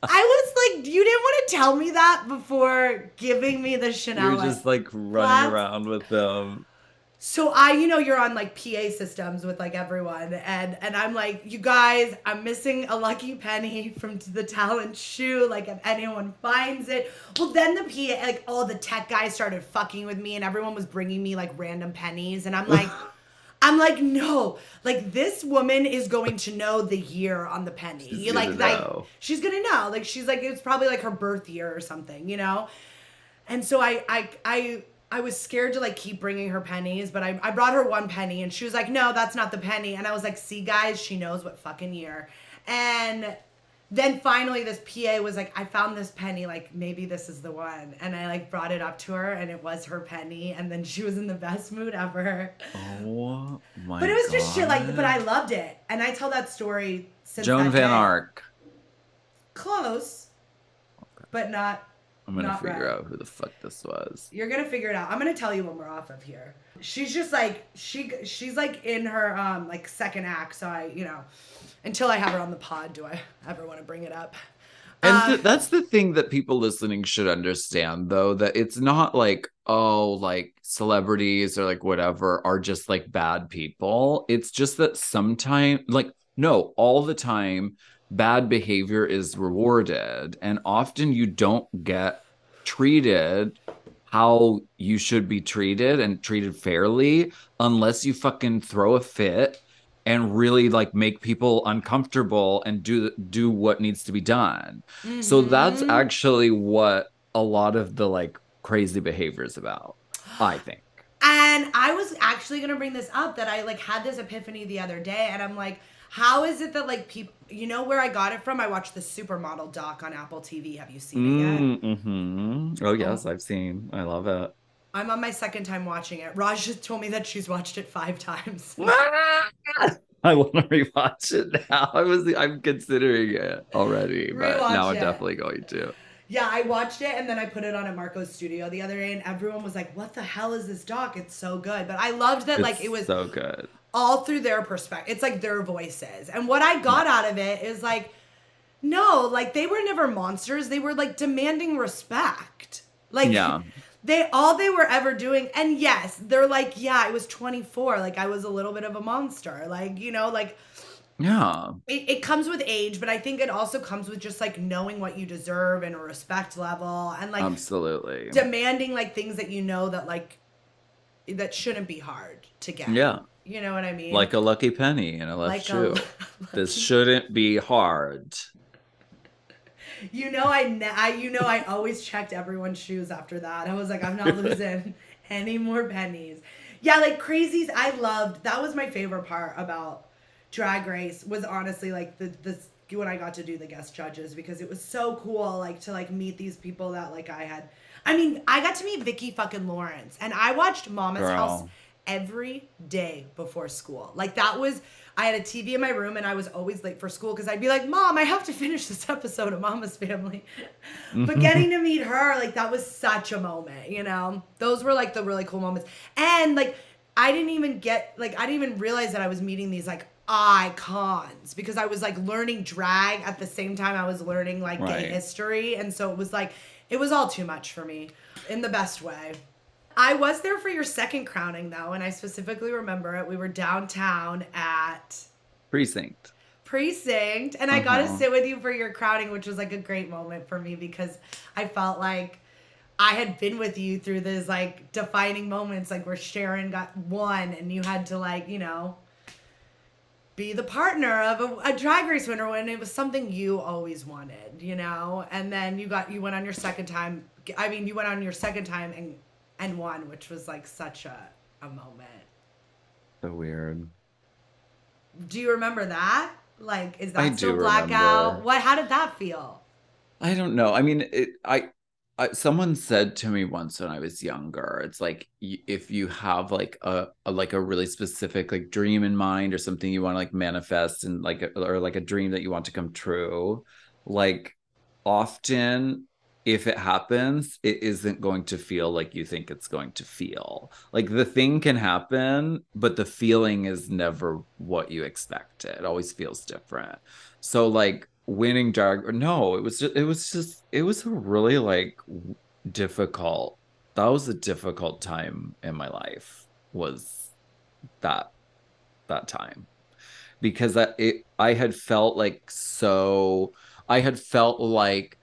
was like you didn't want to tell me that before giving me the chanel You're just like running flats. around with them. So I, you know, you're on like PA systems with like everyone, and and I'm like, you guys, I'm missing a lucky penny from the talent shoe. Like, if anyone finds it, well, then the PA, like all the tech guys started fucking with me, and everyone was bringing me like random pennies, and I'm like. I'm like, no, like this woman is going to know the year on the penny. She's You like, gonna like know. she's gonna know. Like she's like, it's probably like her birth year or something, you know. And so I I I I was scared to like keep bringing her pennies, but I, I brought her one penny and she was like, "No, that's not the penny." And I was like, "See guys, she knows what fucking year." And then finally this PA was like, "I found this penny, like maybe this is the one." And I like brought it up to her and it was her penny and then she was in the best mood ever. Oh my God. but it was just shit like but I loved it. And I tell that story since Joan that Van day. Ark. Close. But not I'm gonna Not figure out who the fuck this was. You're gonna figure it out. I'm gonna tell you when we're off of here. She's just like she she's like in her um like second act. So I you know until I have her on the pod, do I ever want to bring it up? And Uh, th- that's the thing that people listening should understand, though, that it's not like, oh, like celebrities or like whatever are just like bad people. It's just that sometimes, like, no, all the time, bad behavior is rewarded. And often you don't get treated how you should be treated and treated fairly unless you fucking throw a fit and really like make people uncomfortable and do do what needs to be done. So mm-hmm. that's actually what a lot of the like crazy behavior is about, I think. And I was actually gonna bring this up that I like had this epiphany the other day, and I'm like, how is it that like people, you know, where I got it from? I watched the Supermodel doc on Apple TV. Have you seen it yet? Mm-hmm. Oh yes, I've seen. I love it. I'm on my second time watching it. Raj just told me that she's watched it five times. I want to rewatch it now. I was I'm considering it already, but Rewatch now I'm it. definitely going to. Yeah, I watched it and then I put it on at Marco's studio the other day, and everyone was like, "What the hell is this doc? It's so good." But I loved that, like, it was so good. All through their perspective. It's like their voices. And what I got out of it is like, no, like they were never monsters. They were like demanding respect. Like Yeah. they all they were ever doing, and yes, they're like, yeah, I was 24. Like I was a little bit of a monster. Like, you know, like Yeah. it, it comes with age, but I think it also comes with just like knowing what you deserve and a respect level and like Absolutely. demanding like things that you know that like that shouldn't be hard to get. Yeah. You know what I mean? Like a lucky penny in a left Like a shoe. this shouldn't be hard. You know, I, ne- I, you know, I always checked everyone's shoes after that. I was like, I'm not losing any more pennies. Yeah, like crazies. I loved. That was my favorite part about Drag Race. Was honestly like the the when I got to do the guest judges because it was so cool. Like to like meet these people that like I had. I mean, I got to meet Vicki fucking Lawrence, and I watched Mama's Girl. House every day before school. Like that was I had a TV in my room and I was always late for school because I'd be like, "Mom, I have to finish this episode of Mama's Family." but getting to meet her, like that was such a moment, you know. Those were like the really cool moments. And like I didn't even get like I didn't even realize that I was meeting these like icons because I was like learning drag at the same time I was learning like Right. gay history and so it was like it was all too much for me in the best way. I was there for your second crowning though, and I specifically remember it. We were downtown at Precinct. Precinct, and I got to Uh-huh. sit with you for your crowning, which was like a great moment for me because I felt like I had been with you through these like defining moments, like where Sharon got one, and you had to like you know be the partner of a, a drag race winner when it was something you always wanted, you know. And then you got you went on your second time. I mean, you went on your second time and and won, which was like such a a moment. So weird. Do you remember that? Like, is that I still blackout? remember. What? How did that feel? I don't know. I mean, it, I, I, someone said to me once when I was younger, it's like if you have like a, a like a really specific like dream in mind or something you want to like manifest and like a, or like a dream that you want to come true, like often if it happens, it isn't going to feel like you think it's going to feel. Like the thing can happen, but the feeling is never what you expect. It always feels different. So like winning drag no, it was just it was just it was a really like difficult. That was a difficult time in my life was that that time because I, it I had felt like so I had felt like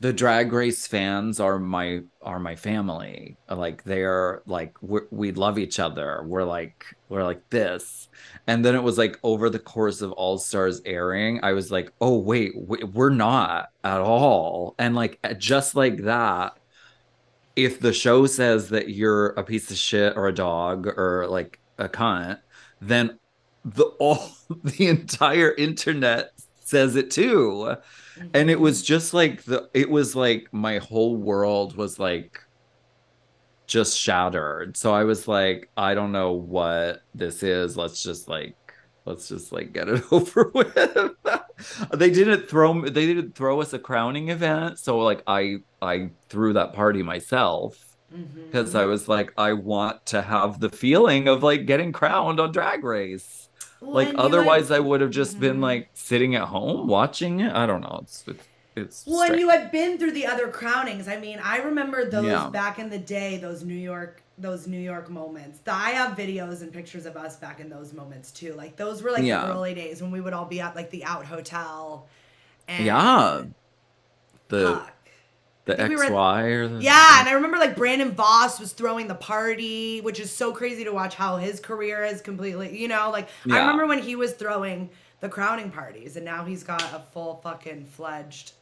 the drag race fans are my are my family. Like they're like we love each other. We're like we're like this. And then it was like over the course of all stars airing i was like oh wait we- we're not at all. And like uh, just like that if the show says that you're a piece of shit or a dog or like a cunt then the all the entire internet says it too. And it was just like the it was like my whole world was like just shattered. So i was like i don't know what this is. Let's just like let's just like get it over with. They didn't throw they didn't throw us a crowning event. So like i i threw that party myself Mm-hmm. because i was like i want to have the feeling of like getting crowned on drag race like When you, otherwise i would have just been Mhm. like sitting at home watching it i don't know it's it's, it's Well, and you had been through the other crownings. I mean, I remember those Yeah. back in the day, those New York, those New York moments. The, I have videos and pictures of us back in those moments too. Like those were like Yeah. the early days when we would all be at like the Out Hotel. And yeah the Fuck. The think we were or the Yeah, and I remember like Brandon Voss was throwing the party, which is so crazy to watch how his career is completely, you know, like I remember when he was throwing the crowning parties and now he's got a full fucking fledged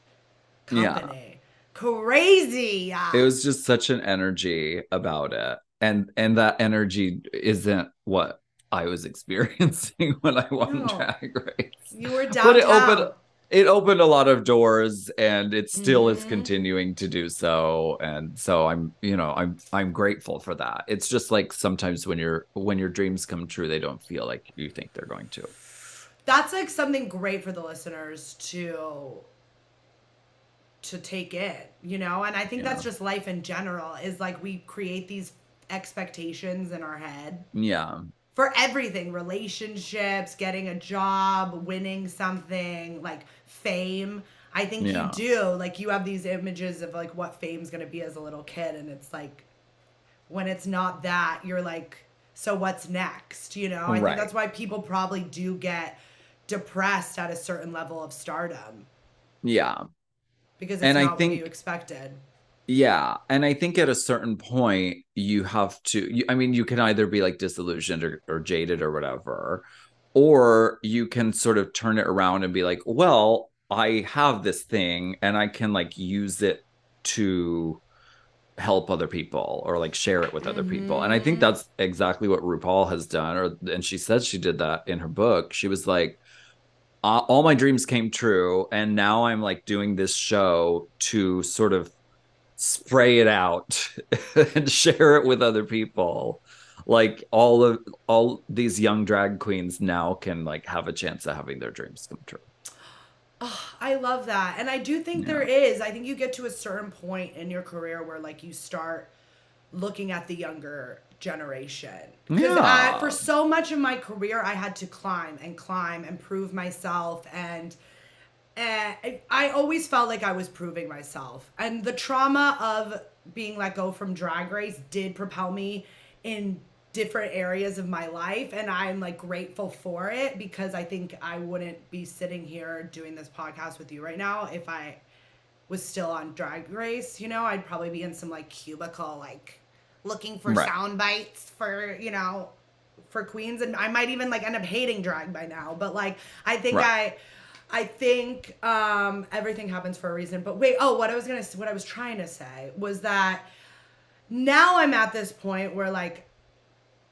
Yeah. company. Crazy. it was just such an energy about it and and that energy isn't what i was experiencing when i won No. drag race You were but it opened it opened a lot of doors and it still is Mhm. continuing to do so. And so i'm you know i'm i'm grateful for that. It's just like sometimes when your when your dreams come true they don't feel like you think they're going to. That's like something great for the listeners to to take it you know? And I think that's just life in general is like we create these expectations in our head. Yeah for everything relationships getting a job winning something like fame. I think Yeah. you do. Like you have these images of like what fame's going to be as a little kid and it's like when it's not that you're like so what's next you know? I think that's why people probably do get depressed at a certain level of stardom. Yeah. Because it's And I think- what you expected Yeah, and I think at a certain point you have to. You, I mean, you can either be like disillusioned or, or jaded or whatever, or you can sort of turn it around and be like, "Well, I have this thing, and I can like use it to help other people or like share it with other people." And I think Mhm. that's exactly what RuPaul has done. Or and she said she did that in her book. She was like, uh, all my dreams came true and now i'm like doing this show to sort of spray it out and share it with other people like all of all these young drag queens now can like have a chance of having their dreams come true Oh, I love that. And I do think there is. I think you get to a certain point in your career where like you start looking at the younger generation. Because Yeah. for so much of my career I had to climb and climb and prove myself and and I- I always felt like I was proving myself. And the trauma of being let go from drag race did propel me in different areas of my life and I'm like grateful for it because I think I wouldn't be sitting here doing this podcast with you right now if I was still on drag race, you know, I'd probably be in some like cubicle like looking for Right. sound bites for, you know, for queens and I might even like end up hating drag by now, but like I think Right. I I think um everything happens for a reason. But wait, oh, what I was to what I was trying to say was that now I'm at this point where like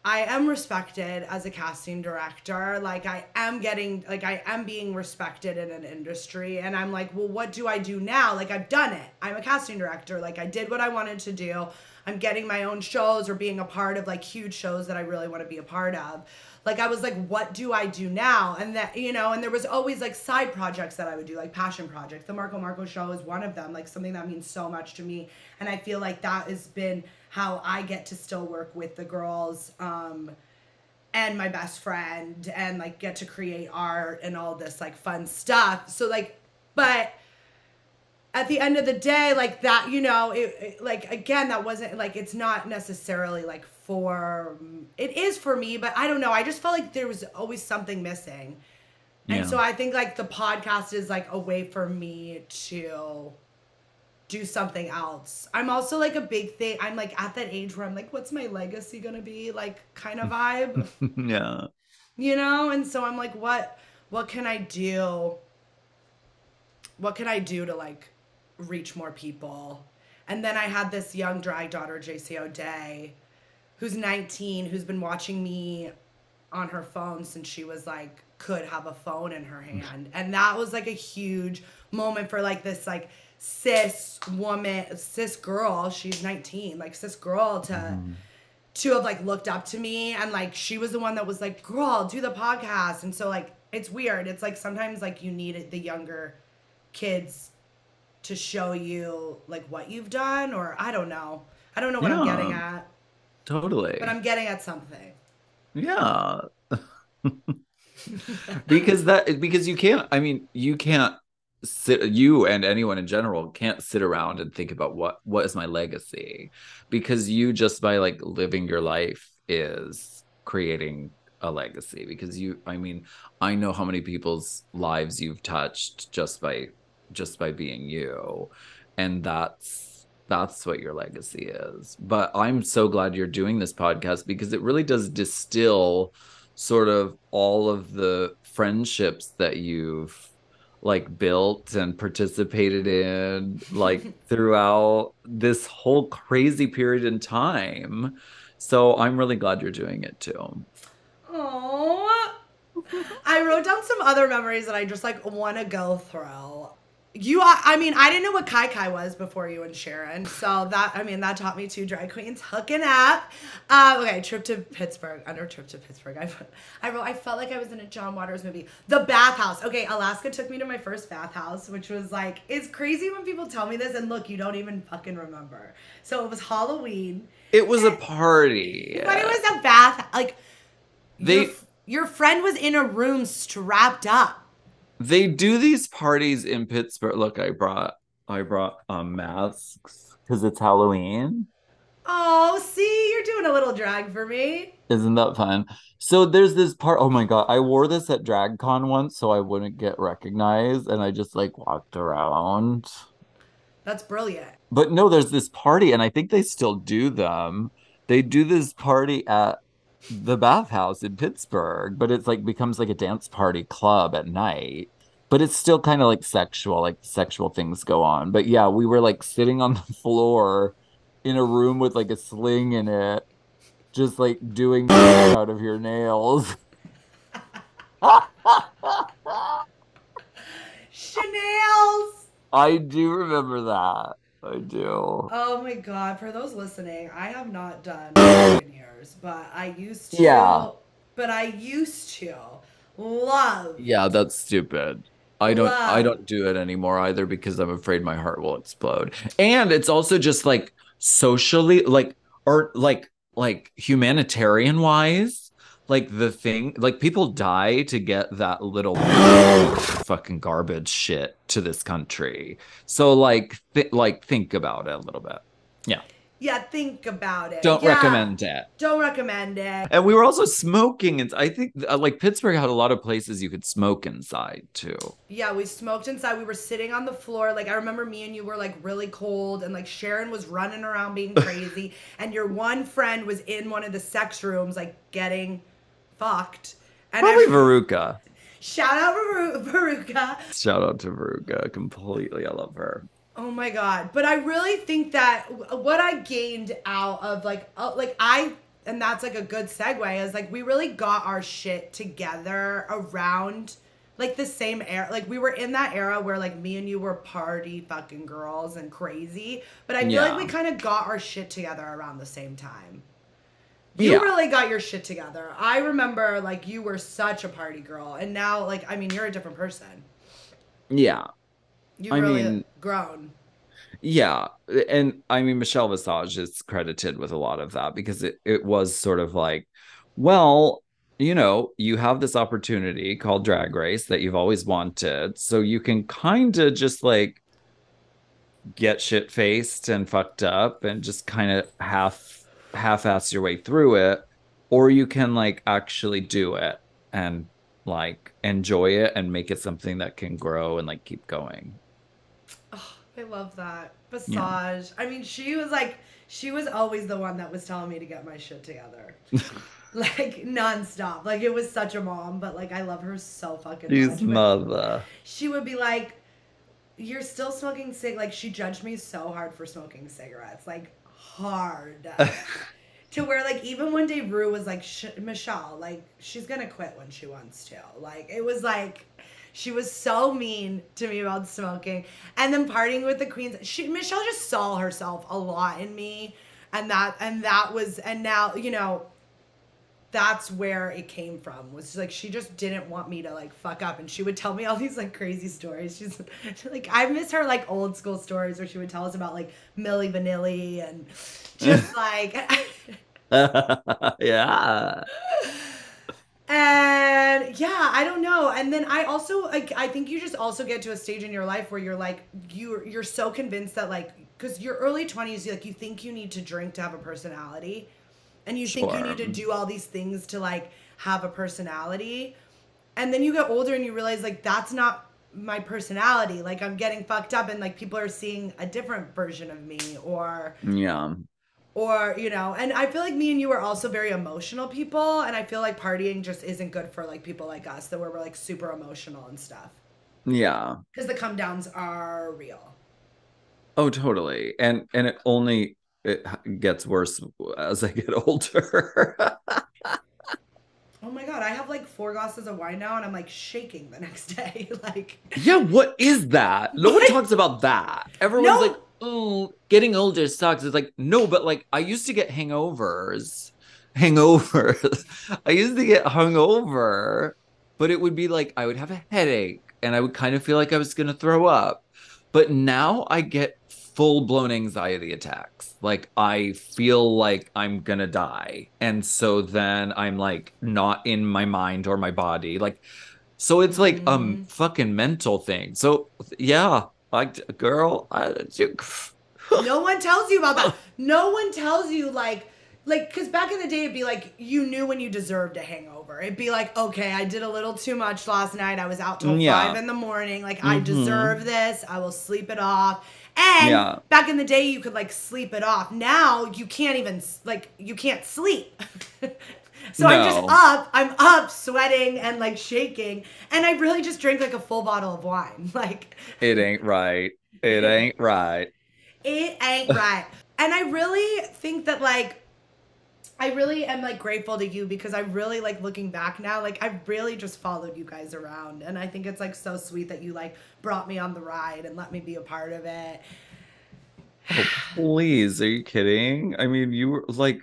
I am respected as a casting director. Like I am getting like I am being respected in an industry and I'm like, "Well, what do I do now?" Like I've done it. I'm a casting director. Like I did what I wanted to do. I'm getting my own shows or being a part of like huge shows that I really want to be a part of. Like I was like, "What do I do now?" And that, you know, and there was always like side projects that I would do, like passion projects. The Marco Marco show is one of them, like something that means so much to me. And I feel like that has been how I get to still work with the girls um and my best friend and like get to create art and all this like fun stuff. So like but at the end of the day like that you know it, it- like again that wasn't like it's not necessarily like for mm, it is for me but I don't know I just felt like there was always something missing. And Yeah. so I think like the podcast is like a way for me to do something else. I'm also like a big thing. I'm like at that age where I'm like, what's my legacy gonna be? Like kind of vibe, yeah you know? And so I'm like, what what can I do? What can I do to like reach more people? And then I had this young drag daughter, JC O'Day, who's 19, who's been watching me on her phone since she was like could have a phone in her mm. hand. And that was like a huge moment for like this like cis woman cis girl she's 19 like cis girl to mm. to have like looked up to me. And like she was the one that was like girl do the podcast. And so like it's weird. It's like sometimes like you need the younger kids to show you like what you've done or i don't know. I don't know what i'm getting at totally. But i'm getting at something. Yeah. because that because you can't I mean you can't sit you and anyone in general can't sit around and think about what what is my legacy. Because you just by like living your life is creating a legacy. Because you i mean i know how many people's lives you've touched just by just by being you. And that's that's what your legacy is. But i'm so glad you're doing this podcast because it really does distill sort of all of the friendships that you've like built and participated in like throughout this whole crazy period in time. So i'm really glad you're doing it too. Oh, I wrote down some other memories that I just like want to go through. You, I I mean, I didn't know what Kai Kai was before you and Sharon, so that I mean that taught me two drag queens hooking up. Uh, okay, trip to Pittsburgh. Under trip to Pittsburgh, I, I wrote. I felt like I was in a John Waters movie. The bathhouse. Okay, Alaska took me to my first bathhouse, which was like it's crazy when people tell me this, and look, you don't even fucking remember. So it was Halloween, it was a party but it was a bath. Like they your, your friend was in a room strapped up. They do these parties in Pittsburgh. Look, I brought I brought um masks because it's Halloween. Oh, see, you're doing a little drag for me. Isn't that fun? So there's this part. Oh my god, I wore this at DragCon once so I wouldn't get recognized, and I just like walked around. That's brilliant. But no, there's this party, and I think they still do them. They do this party at the bathhouse in Pittsburgh, but it's like becomes like a dance party club at night. But it's still kind of like sexual, like sexual things go on. But yeah, we were like sitting on the floor in a room with like a sling in it, just like doing out of your nails. Chanel's. I do remember that. I do. Oh my god, for those listening, I have not done in years, but I used to. Yeah. But I used to love. Yeah, that's stupid. I don't I don't do it anymore either because I'm afraid my heart will explode. And it's also just like socially like or like like humanitarian wise, like the thing like people die to get that little fucking garbage shit to this country. So like th- like think about it a little bit. Yeah. Yeah, think about it. Don't Yeah, recommend it. Don't recommend it. And we were also smoking and I think uh, like Pittsburgh had a lot of places you could smoke inside too. Yeah, we smoked inside. We were sitting on the floor. Like I remember me and you were like really cold and like Sharon was running around being crazy and your one friend was in one of the sex rooms like getting fucked. And Probably every- Veruca. shout out Veru- Veruca. Shout out to Veruca completely. I love her. Oh my god. But I really think that what I gained out of like uh, like I and that's like a good segue is like we really got our shit together around like the same era like we were in that era where like me and you were party fucking girls and crazy but i feel Yeah. like we kind of got our shit together around the same time you Yeah. really got your shit together i remember like you were such a party girl and now like i mean you're a different person Yeah. you've I really mean- grown Yeah. And I mean, Michelle Visage is credited with a lot of that because it, it was sort of like, well, you know, you have this opportunity called Drag Race that you've always wanted. So you can kind of just like get shit faced and fucked up and just kind of half half ass your way through it. Or you can like actually do it and like enjoy it and make it something that can grow and like keep going. oh, I love that. Visage. I mean, she was like, she was always the one that was telling me to get my shit together. like, nonstop. Like, it was such a mom, but like, I love her so fucking She's much. Mother. She would be like, You're still smoking cig. Like, she judged me so hard for smoking cigarettes. Like, hard. to where, like, even one day Ru was like, Michelle, like, she's gonna quit when she wants to. Like, it was like, she was so mean to me about smoking, and then partying with the queens. She Michelle just saw herself a lot in me, and that and that was and now you know, that's where it came from. Was like she just didn't want me to like fuck up, and she would tell me all these like crazy stories. She's like I miss her like old school stories where she would tell us about like Milli Vanilli and just like. yeah. And yeah, I don't know. And then I also like I think you just also get to a stage in your life where you're like you're you're so convinced that like because your early 20s like you think you need to drink to have a personality and you think you need to do all these things to like have a personality and then you get older and you realize like that's not my personality like i'm getting fucked up and like people are seeing a different version of me or Yeah. or you know and i feel like me and you are also very emotional people and i feel like partying just isn't good for like people like us that where we're like super emotional and stuff Yeah. because the come downs are real Oh, totally. And and it only it gets worse as I get older. oh my god i have like four glasses of wine now and i'm like shaking the next day like yeah, what is that? No one talks about that. Everyone's No. like, "Oh, getting older sucks." It's like, "No, but like I used to get hangovers." Hangovers. I used to get hungover, but it would be like I would have a headache and I would kind of feel like I was going to throw up. But now I get full blown anxiety attacks. Like I feel like I'm going to die. And so then I'm like not in my mind or my body. Like so it's like um fucking mental thing. So yeah, like girl, I, you, no one tells you about that no one tells you like like because back in the day it'd be like you knew when you deserved a hangover it'd be like okay i did a little too much last night i was out till Yeah. five in the morning like i Mhm. deserve this i will sleep it off and Yeah. back in the day you could like sleep it off now you can't even like you can't sleep so i'm just up i'm up sweating and like shaking and i really just drank like a full bottle of wine like it ain't right. It ain't right. it ain't right. And I really think that like I really am like grateful to you because I'm really like looking back now, like I really just followed you guys around. And I think it's like so sweet that you like brought me on the ride and let me be a part of it. Please, are you kidding? I mean, you were like,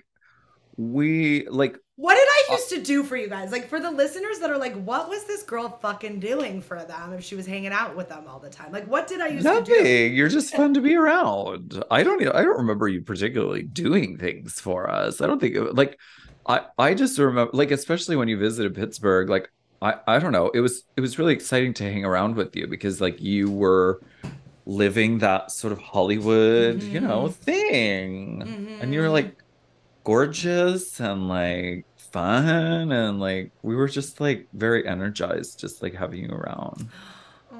we like What used to do for you guys? Like for the listeners that are like, what was this girl fucking doing for them if she was hanging out with them all the time? Like what did I used to do? nothing. You're just fun to be around. I don't. I don't remember you particularly doing things for us. I don't think it, like I. I just remember like especially when you visited Pittsburgh. Like I. I don't know. It was. It was really exciting to hang around with you because like you were living that sort of Hollywood, you know, mm-hmm. thing, and you were mm-hmm. like gorgeous and like fun and like we were just like very energized just like having you around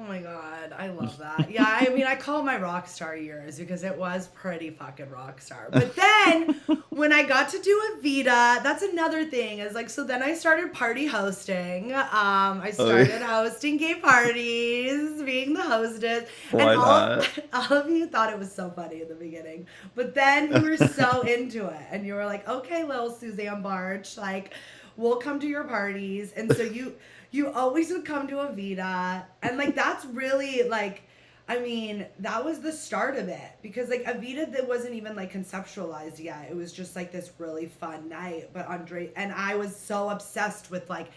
my god, I love that. Yeah, I mean, I call my rock star years because it was pretty fucking rock star. But then when I got to do Avita, that's another thing. Is like, so then I started party hosting. Um, I Oh, yeah. started hosting gay parties, being the hostess. Why and all, not? all of you thought it was so funny in the beginning, but then you were so into it, and you were like, okay, little Susanne Bartsch, like, we'll come to your parties, and so you you always would come to Avita, and like that's really like. I mean, that was the start of it because like Avita that wasn't even like conceptualized yet. It was just like this really fun night. But Andre and I was so obsessed with like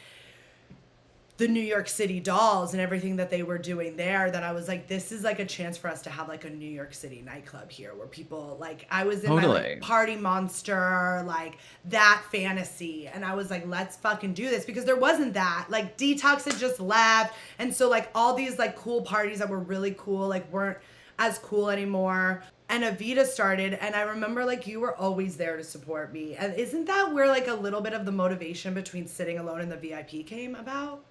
the New York City dolls and everything that they were doing there that I was like, this is like a chance for us to have like a New York City nightclub here where people like I was in my like party monster, like that fantasy. And I was like, let's fucking do this because there wasn't that. Like Detox had just left. And so like all these like cool parties that were really cool, like weren't as cool anymore. And Avita started, and I remember like you were always there to support me. And isn't that where like a little bit of the motivation between sitting alone in the VIP came about?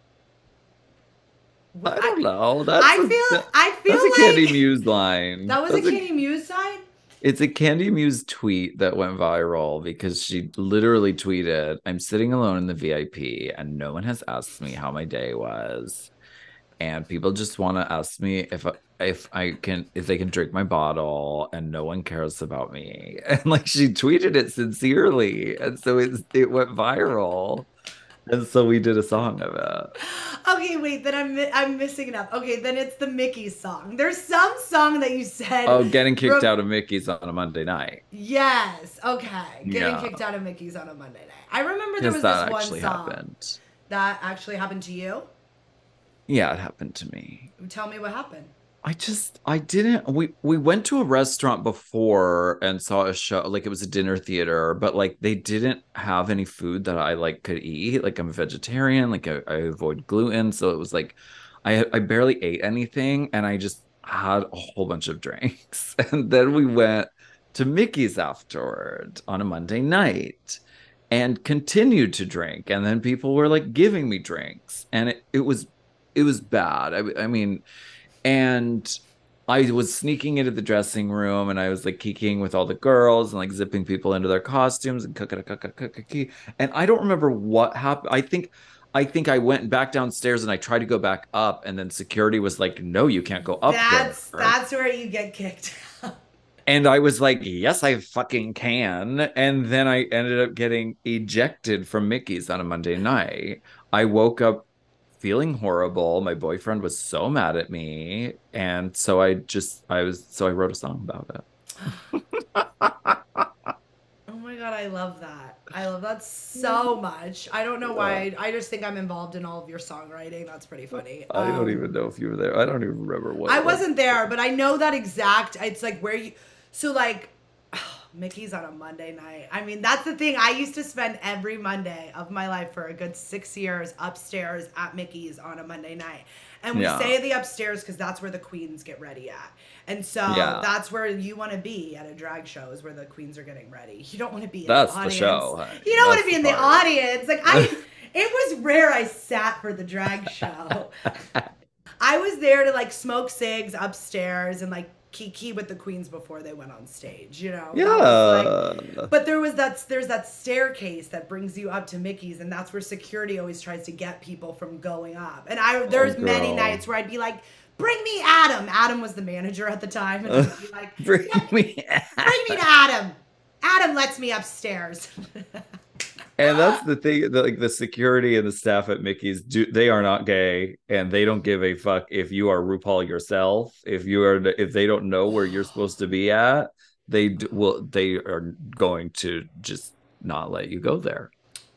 I don't know. That's I a- feel I feel that's a like Kandy Muse line. that was That's a Kandy Muse side. It's a Kandy Muse tweet that went viral because she literally tweeted, I'm sitting alone in the VIP and no one has asked me how my day was. And people just want to ask me if if I can if they can drink my bottle and no one cares about me. And like she tweeted it sincerely. And so it it went viral. And so we did a song about. Okay, wait, then I'm mi- I'm missing it up. Okay, then it's the Mickey song. There's some song that you said. Oh, getting kicked out of Mickey's on a Monday night. Yes. Okay. Getting Yeah. kicked out of Mickey's on a Monday night. I remember there was that this one actually song happened. that actually happened to you. Yeah, it happened to me. Tell me what happened. I just I didn't we we went to a restaurant before and saw a show like it was a dinner theater but like they didn't have any food that I like could eat. Like I'm a vegetarian like I, I avoid gluten so it was like I I barely ate anything and I just had a whole bunch of drinks. And then we went to Mickey's afterward on a Monday night and continued to drink and then people were like giving me drinks and it, it was it was bad. I, I mean and I was sneaking into the dressing room and I was like kikiing with all the girls and like zipping people into their costumes and cook it and I don't remember what happened. I think I think I went back downstairs and I tried to go back up and then security was like, "No, you can't go up That's there." that's where you get kicked. And I was like, "Yes, I fucking can." And then I ended up getting ejected from Mickey's on a Monday night. I woke up feeling horrible. My boyfriend was so mad at me, and so I just I was so I wrote a song about it. Oh my god, I love that. I love that so much. I don't know why. I just think I'm involved in all of your songwriting. That's pretty funny. I don't Um, even know if you were there. I don't even remember what. I was. wasn't there, but I know that exact. It's like where you. So like, Mickey's on a Monday night. I mean, that's the thing. I used to spend every Monday of my life for a good six years upstairs at Mickey's on a Monday night. And we Yeah. say the upstairs because that's where the queens get ready at. And so Yeah. that's where you want to be at a drag show is where the queens are getting ready. You don't want to be in That's the the show, honey. You don't want to be in the part. audience. Like I, it was rare I sat for the drag show. I was there to like smoke cigs upstairs and like kiki with the queens before they went on stage, you know? Was, like- Yeah. but there was that there's that staircase that brings you up to Mickey's, and that's where security always tries to get people from going up. And I there's oh, many nights where I'd be like, "Bring me Adam." Adam was the manager at the time, and I'd be like, Bring me. "Bring me to Adam." Adam lets me upstairs. And that's the thing, the, like the security and the staff at Mickey's do they are not gay and they don't give a fuck if you are RuPaul yourself. If you are if they don't know where you're supposed to be at, they will they are going to just not let you go there.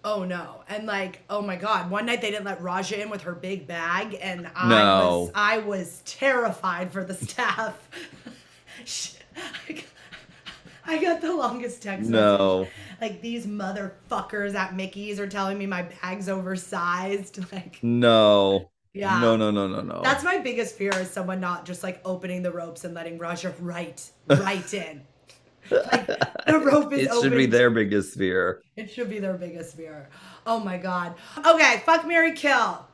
Oh no. And like, oh my god, one night they didn't let Raja in with her big bag and I No. was I was terrified for the staff. I got- I got the longest text No. message. Like these motherfuckers at Mickey's are telling me my bag's oversized. Like No. Yeah. No, no, no, no, no. that's my biggest fear is someone not just like opening the ropes and letting Raja right right in. Like the rope is it should be their biggest fear. it should be their biggest fear. Oh my god. Okay, fuck Mary Kill.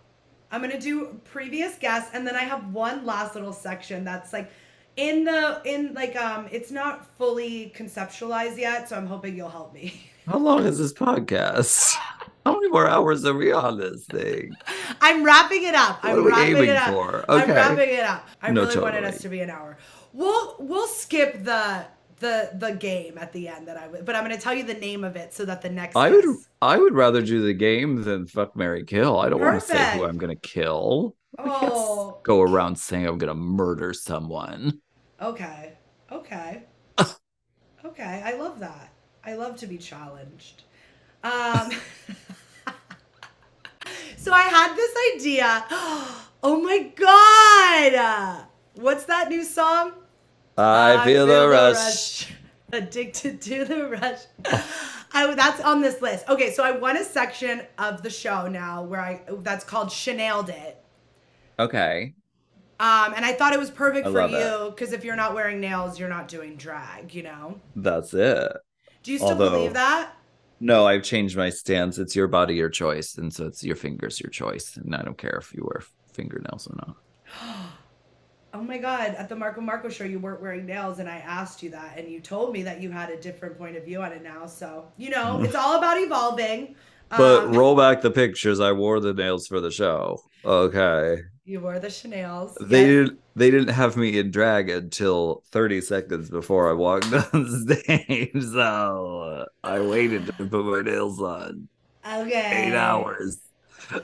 I'm gonna do previous guests, and then I have one last little section that's like in the in like um it's not fully conceptualized yet, so I'm hoping you'll help me. How long is this podcast? How many more hours are we on this thing? I'm wrapping it up. What I'm are we wrapping aiming it up. for? I'm wrapping it up. I No, really wanted us to be an hour. We'll we'll skip the the the game at the end that I would, but I'm gonna tell you the name of it so that the next I would I would rather do the game than fuck Mary Kill. I don't want to say who I'm gonna kill. Oh. go around saying I'm gonna murder someone. Okay. Okay. okay. I love that. I love to be challenged. Um, so I had this idea. Oh my God. What's that new song? I, feel, the rush. Addicted to the rush. I, that's on this list. Okay, so I want a section of the show now where I that's called Chanel'd It. Okay. Um, and I thought it was perfect I for you because if you're not wearing nails, you're not doing drag, you know? That's it. Do you still Although- believe that? No, I've changed my stance. It's your body, your choice, and so it's your fingers, your choice, and I don't care if you wear fingernails or not. Oh my God, at the Marco Marco show, you weren't wearing nails, and I asked you that, and you told me that you had a different point of view on it now. So, you know, it's all about evolving. But Um, roll back the pictures. I wore the nails for the show. Okay. you wore the Chanel's. They Yes. didn't they didn't have me in drag until 30 seconds before I walked on stage. So I waited to put my nails on. Okay. Eight hours.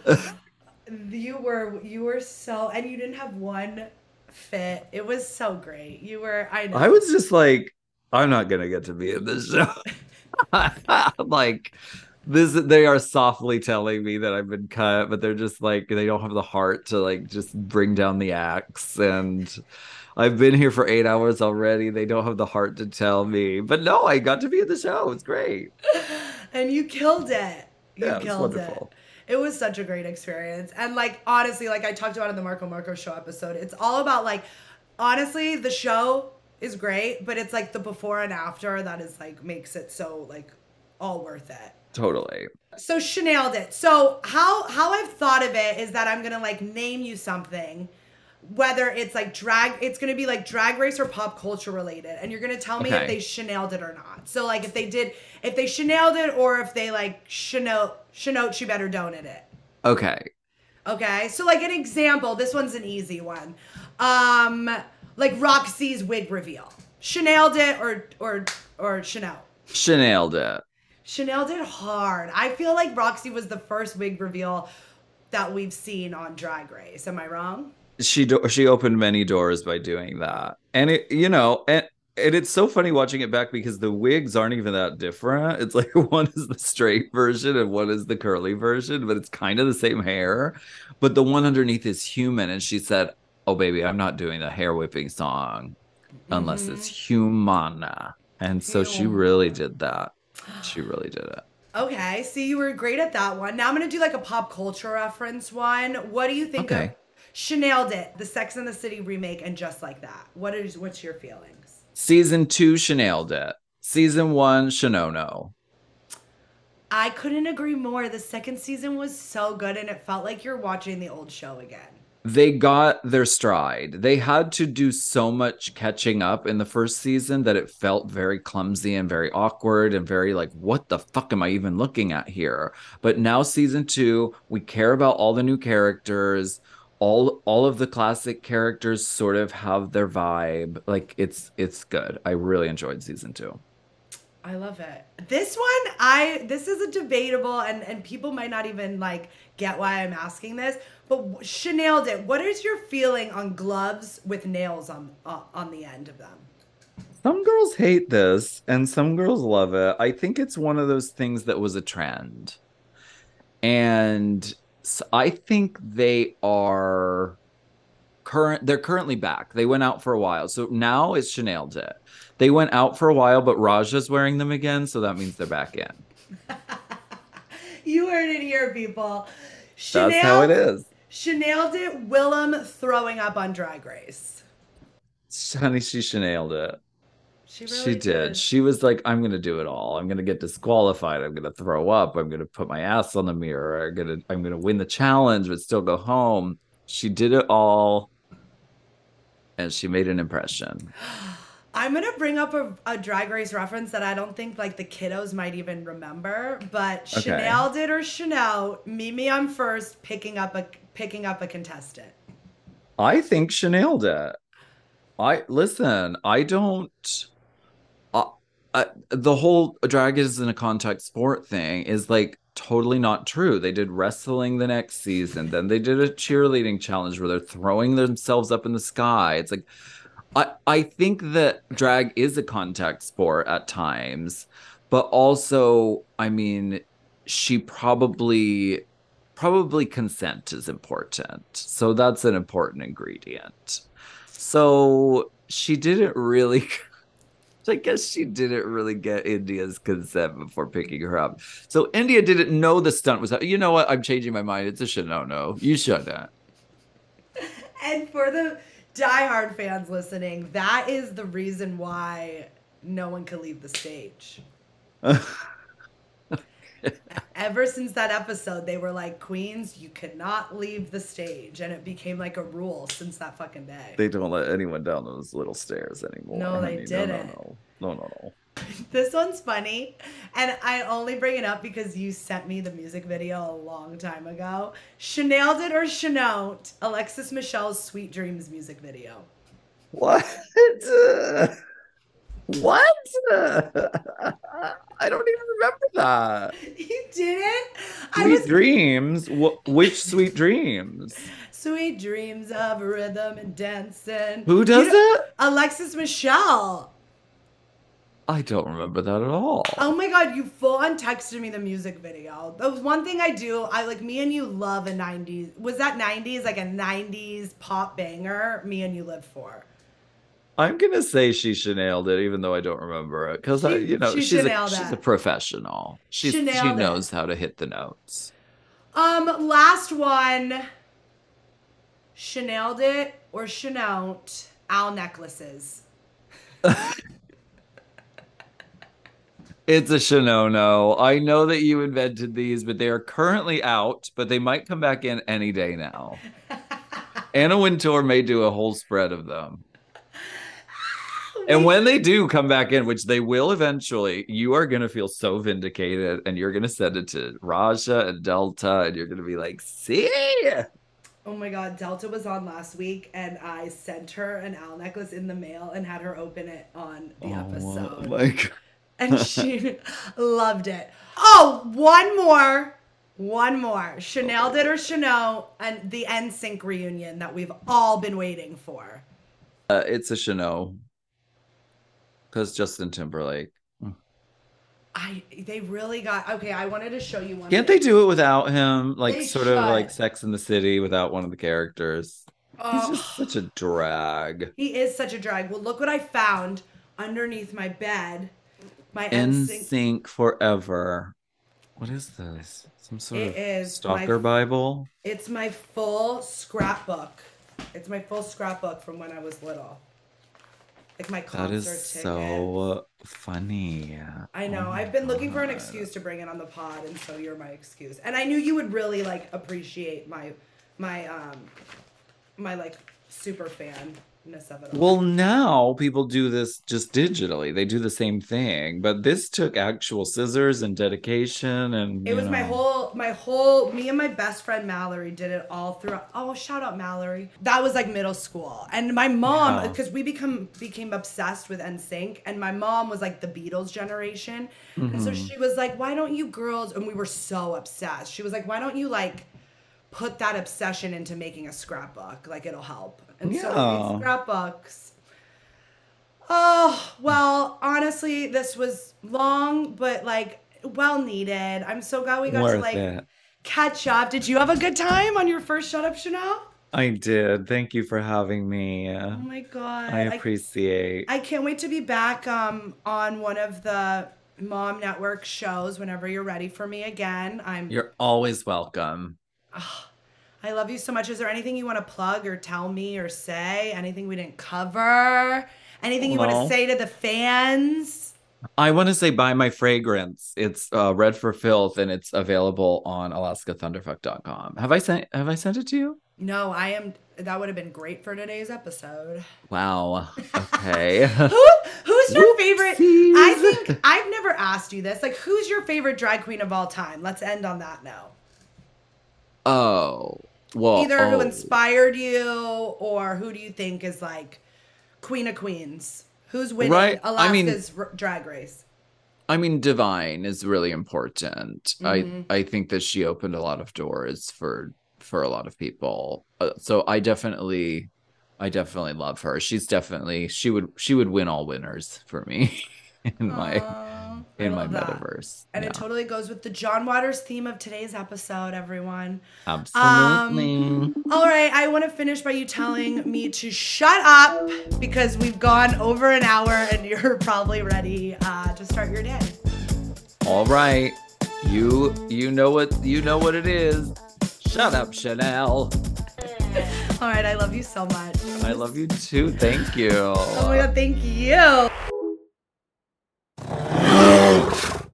You were, you were so, and you didn't have one fit. It was so great. You were, I know. I was just like, I'm not gonna get to be in this show. like this they are softly telling me that I've been cut, but they're just like they don't have the heart to like just bring down the axe. And I've been here for eight hours already. They don't have the heart to tell me. But no, I got to be in the show. It's great. and you killed it. You Yeah, it was killed wonderful. it. It was such a great experience. And like honestly, like I talked about in the Marco Marco show episode, it's all about like honestly, the show is great, but it's like the before and after that is like makes it so like all worth it. Totally. So she nailed it. So how how I've thought of it is that I'm gonna like name you something, whether it's like drag, it's gonna be like drag race or pop culture related, and you're gonna tell me if they Chanel'd it or not. So like if they did, if they Chanel'd it or if they like Chanel Chanel, she better donate it. Okay. Okay, so like an example, this one's an easy one. Um, like Roxxxy's wig reveal. Chanel'd it or or or Chanel. Chanel did. Chanel did hard. I feel like Roxxxy was the first wig reveal that we've seen on Drag Race. Am I wrong? She do- she opened many doors by doing that, and it you know and. And it's so funny watching it back because the wigs aren't even that different. It's like one is the straight version and one is the curly version, but it's kind of the same hair. But the one underneath is human. And she said, Oh, baby, I'm not doing the hair whipping song unless it's mm-hmm. humana. And so she really did that. She really did it. Okay, see, you were great at that one. Now I'm gonna do like a pop culture reference one. What do you think of Okay. Chanel did the Sex and the City remake and just like that? What is what's your feelings? Season two, Chanel did. Season one, Shanono. I couldn't agree more. The second season was so good and it felt like you're watching the old show again. They got their stride. They had to do so much catching up in the first season that it felt very clumsy and very awkward and very like, what the fuck am I even looking at here? But now season two, we care about all the new characters. All all of the classic characters sort of have their vibe. Like it's it's good. I really enjoyed season two. I love it. This one, I this is a debatable, and and people might not even like get why I'm asking this. But Chanel did. What is your feeling on gloves with nails on uh, on the end of them? Some girls hate this and some girls love it. I think it's one of those things that was a trend. And I think they are current they're currently back. They went out for a while. So now it's Chanel it. They went out for a while, but Raja's wearing them again, so that means they're back in. You heard it here, people. Chanel, That's how it is. Chanel did Willam throwing up on Drag Race. Honey, she Chanel'd it. She She really did. She was like, I'm gonna do it all. I'm gonna get disqualified. I'm gonna throw up. I'm gonna put my ass on the mirror. I'm gonna I'm gonna win the challenge, but still go home. She did it all. And she made an impression. I'm gonna bring up a, a drag race reference that I don't think like the kiddos might even remember, but Okay. Chanel did or Chanel, Mimi Imfurst, picking up a picking up a contestant. I think Chanel did. I listen, I don't uh, uh, the whole drag is in a contact sport thing is like totally not true. They did wrestling the next season, then they did a cheerleading challenge where they're throwing themselves up in the sky. It's like I I think that drag is a contact sport at times, but also, I mean, she probably probably consent is important. So that's an important ingredient. So she didn't really I guess she didn't really get India's consent before picking her up. So India didn't know the stunt was you know what? I'm changing my mind. It's a should no no. You shouldn't. And for the diehard fans listening, that is the reason why no one could leave the stage. Ever since that episode, they were like, Queens, you cannot leave the stage. And it became like a rule since that fucking day. They don't let anyone down those little stairs anymore. No, they honey. didn't. No, no, no, no, no. This one's funny, and I only bring it up because you sent me the music video a long time ago. Chanel did or Chanel Alexis Michelle's Sweet Dreams music video. What? what? I don't even remember that. You didn't? I Sweet was dreams. Wh- which sweet dreams? Sweet Dreams of Rhythm and Dancing. Who does You it? Alexis Michelle. I don't remember that at all. Oh my god, you full on texted me the music video. That was one thing I do. I like me and you love a 90s. Was that 90s like a 90s pop banger? Me and you live for. I'm gonna say she Chanel'd it, even though I don't remember it, because I, you know, she she's a, she's a professional. She's, she Chanel'd it. knows how to hit the notes. Um, last one. Chanel'd it or Chanel owl necklaces. It's a Shinono. I know that you invented these, but they are currently out, but they might come back in any day now. Anna Wintour may do a whole spread of them. Oh, and when they do come back in, which they will eventually, you are going to feel so vindicated and you're going to send it to Raja and Delta and you're going to be like, see? Oh my god, Delta was on last week and I sent her an owl necklace in the mail and had her open it on the oh, episode. Oh my God. And she loved it. Oh, one more. One more. Chanel did her Chanel and the NSYNC reunion that we've all been waiting for. Uh, it's a Chanel. Because Justin Timberlake. I they really got okay, I wanted to show you one. Can't they do it without him? Like They sort of like. Sex in the City without one of the characters. He's Oh, just such a drag. he is such a drag. Well, look what I found underneath my bed. My NSYNC. sync forever. What is this? Some sort It of is stalker my- Bible? It's my full scrapbook. It's my full scrapbook from when I was little. Like my concert is ticket. so funny. I know. Oh I've been looking for an excuse to bring it on the pod, and so you're my excuse. And I knew you would really like appreciate my my um my like super of it all. Well, now people do this just digitally. They do the same thing, but this took actual scissors and dedication and It was my whole, my whole, me and my best friend Mallory did it all throughout. Oh, shout out Mallory. That was like middle school, and my mom, Wow. because we become became obsessed with NSYNC, and my mom was like the Beatles generation, and so Mm-hmm. she was like, "Why don't you girls?" And we were so obsessed. She was like, "Why don't you like?" Put that obsession into making a scrapbook, like it'll help. And so we Yeah. made scrapbooks. Oh, well, honestly, this was long, but like well needed. I'm so glad we got to like it. catch up. Did you have a good time on your first Shut Up Chanel? I did. Thank you for having me. Oh my god. I appreciate. I, can't wait to be back um on one of the Mom Network shows whenever you're ready for me again. I'm You're always welcome. I love you so much. Is there anything you want to plug or tell me or say? Anything we didn't cover? Anything you want to say to the fans? I want to say buy my fragrance. It's uh, Red for Filth and it's available on alaskathunderfuck.com. Have I sent have I sent it to you? No, I am that would have been great for today's episode. Wow. Okay. Who who's your favorite? I think I've never asked you this. Like who's your favorite drag queen of all time? Let's end on that note. oh. Well, Either who oh. inspired you or who do you think is like queen of queens? Who's winning Right, I mean- Alaska's r- drag race? I mean, Divine is really important. Mhm. I I think that she opened a lot of doors for for a lot of people. Uh, so I definitely, I definitely love her. She's definitely she would she would win all winners for me in my Aw, I in my that. metaverse. And Yeah, it totally goes with the John Waters theme of today's episode, everyone. absolutely. All right, I want to finish by you telling me to shut up because we've gone over an hour and you're probably ready uh, to start your day. all right, you you know what you know what it is. Shut up, Chanel. All right, I love you so much. I love you too. Thank you. Oh my god, thank you.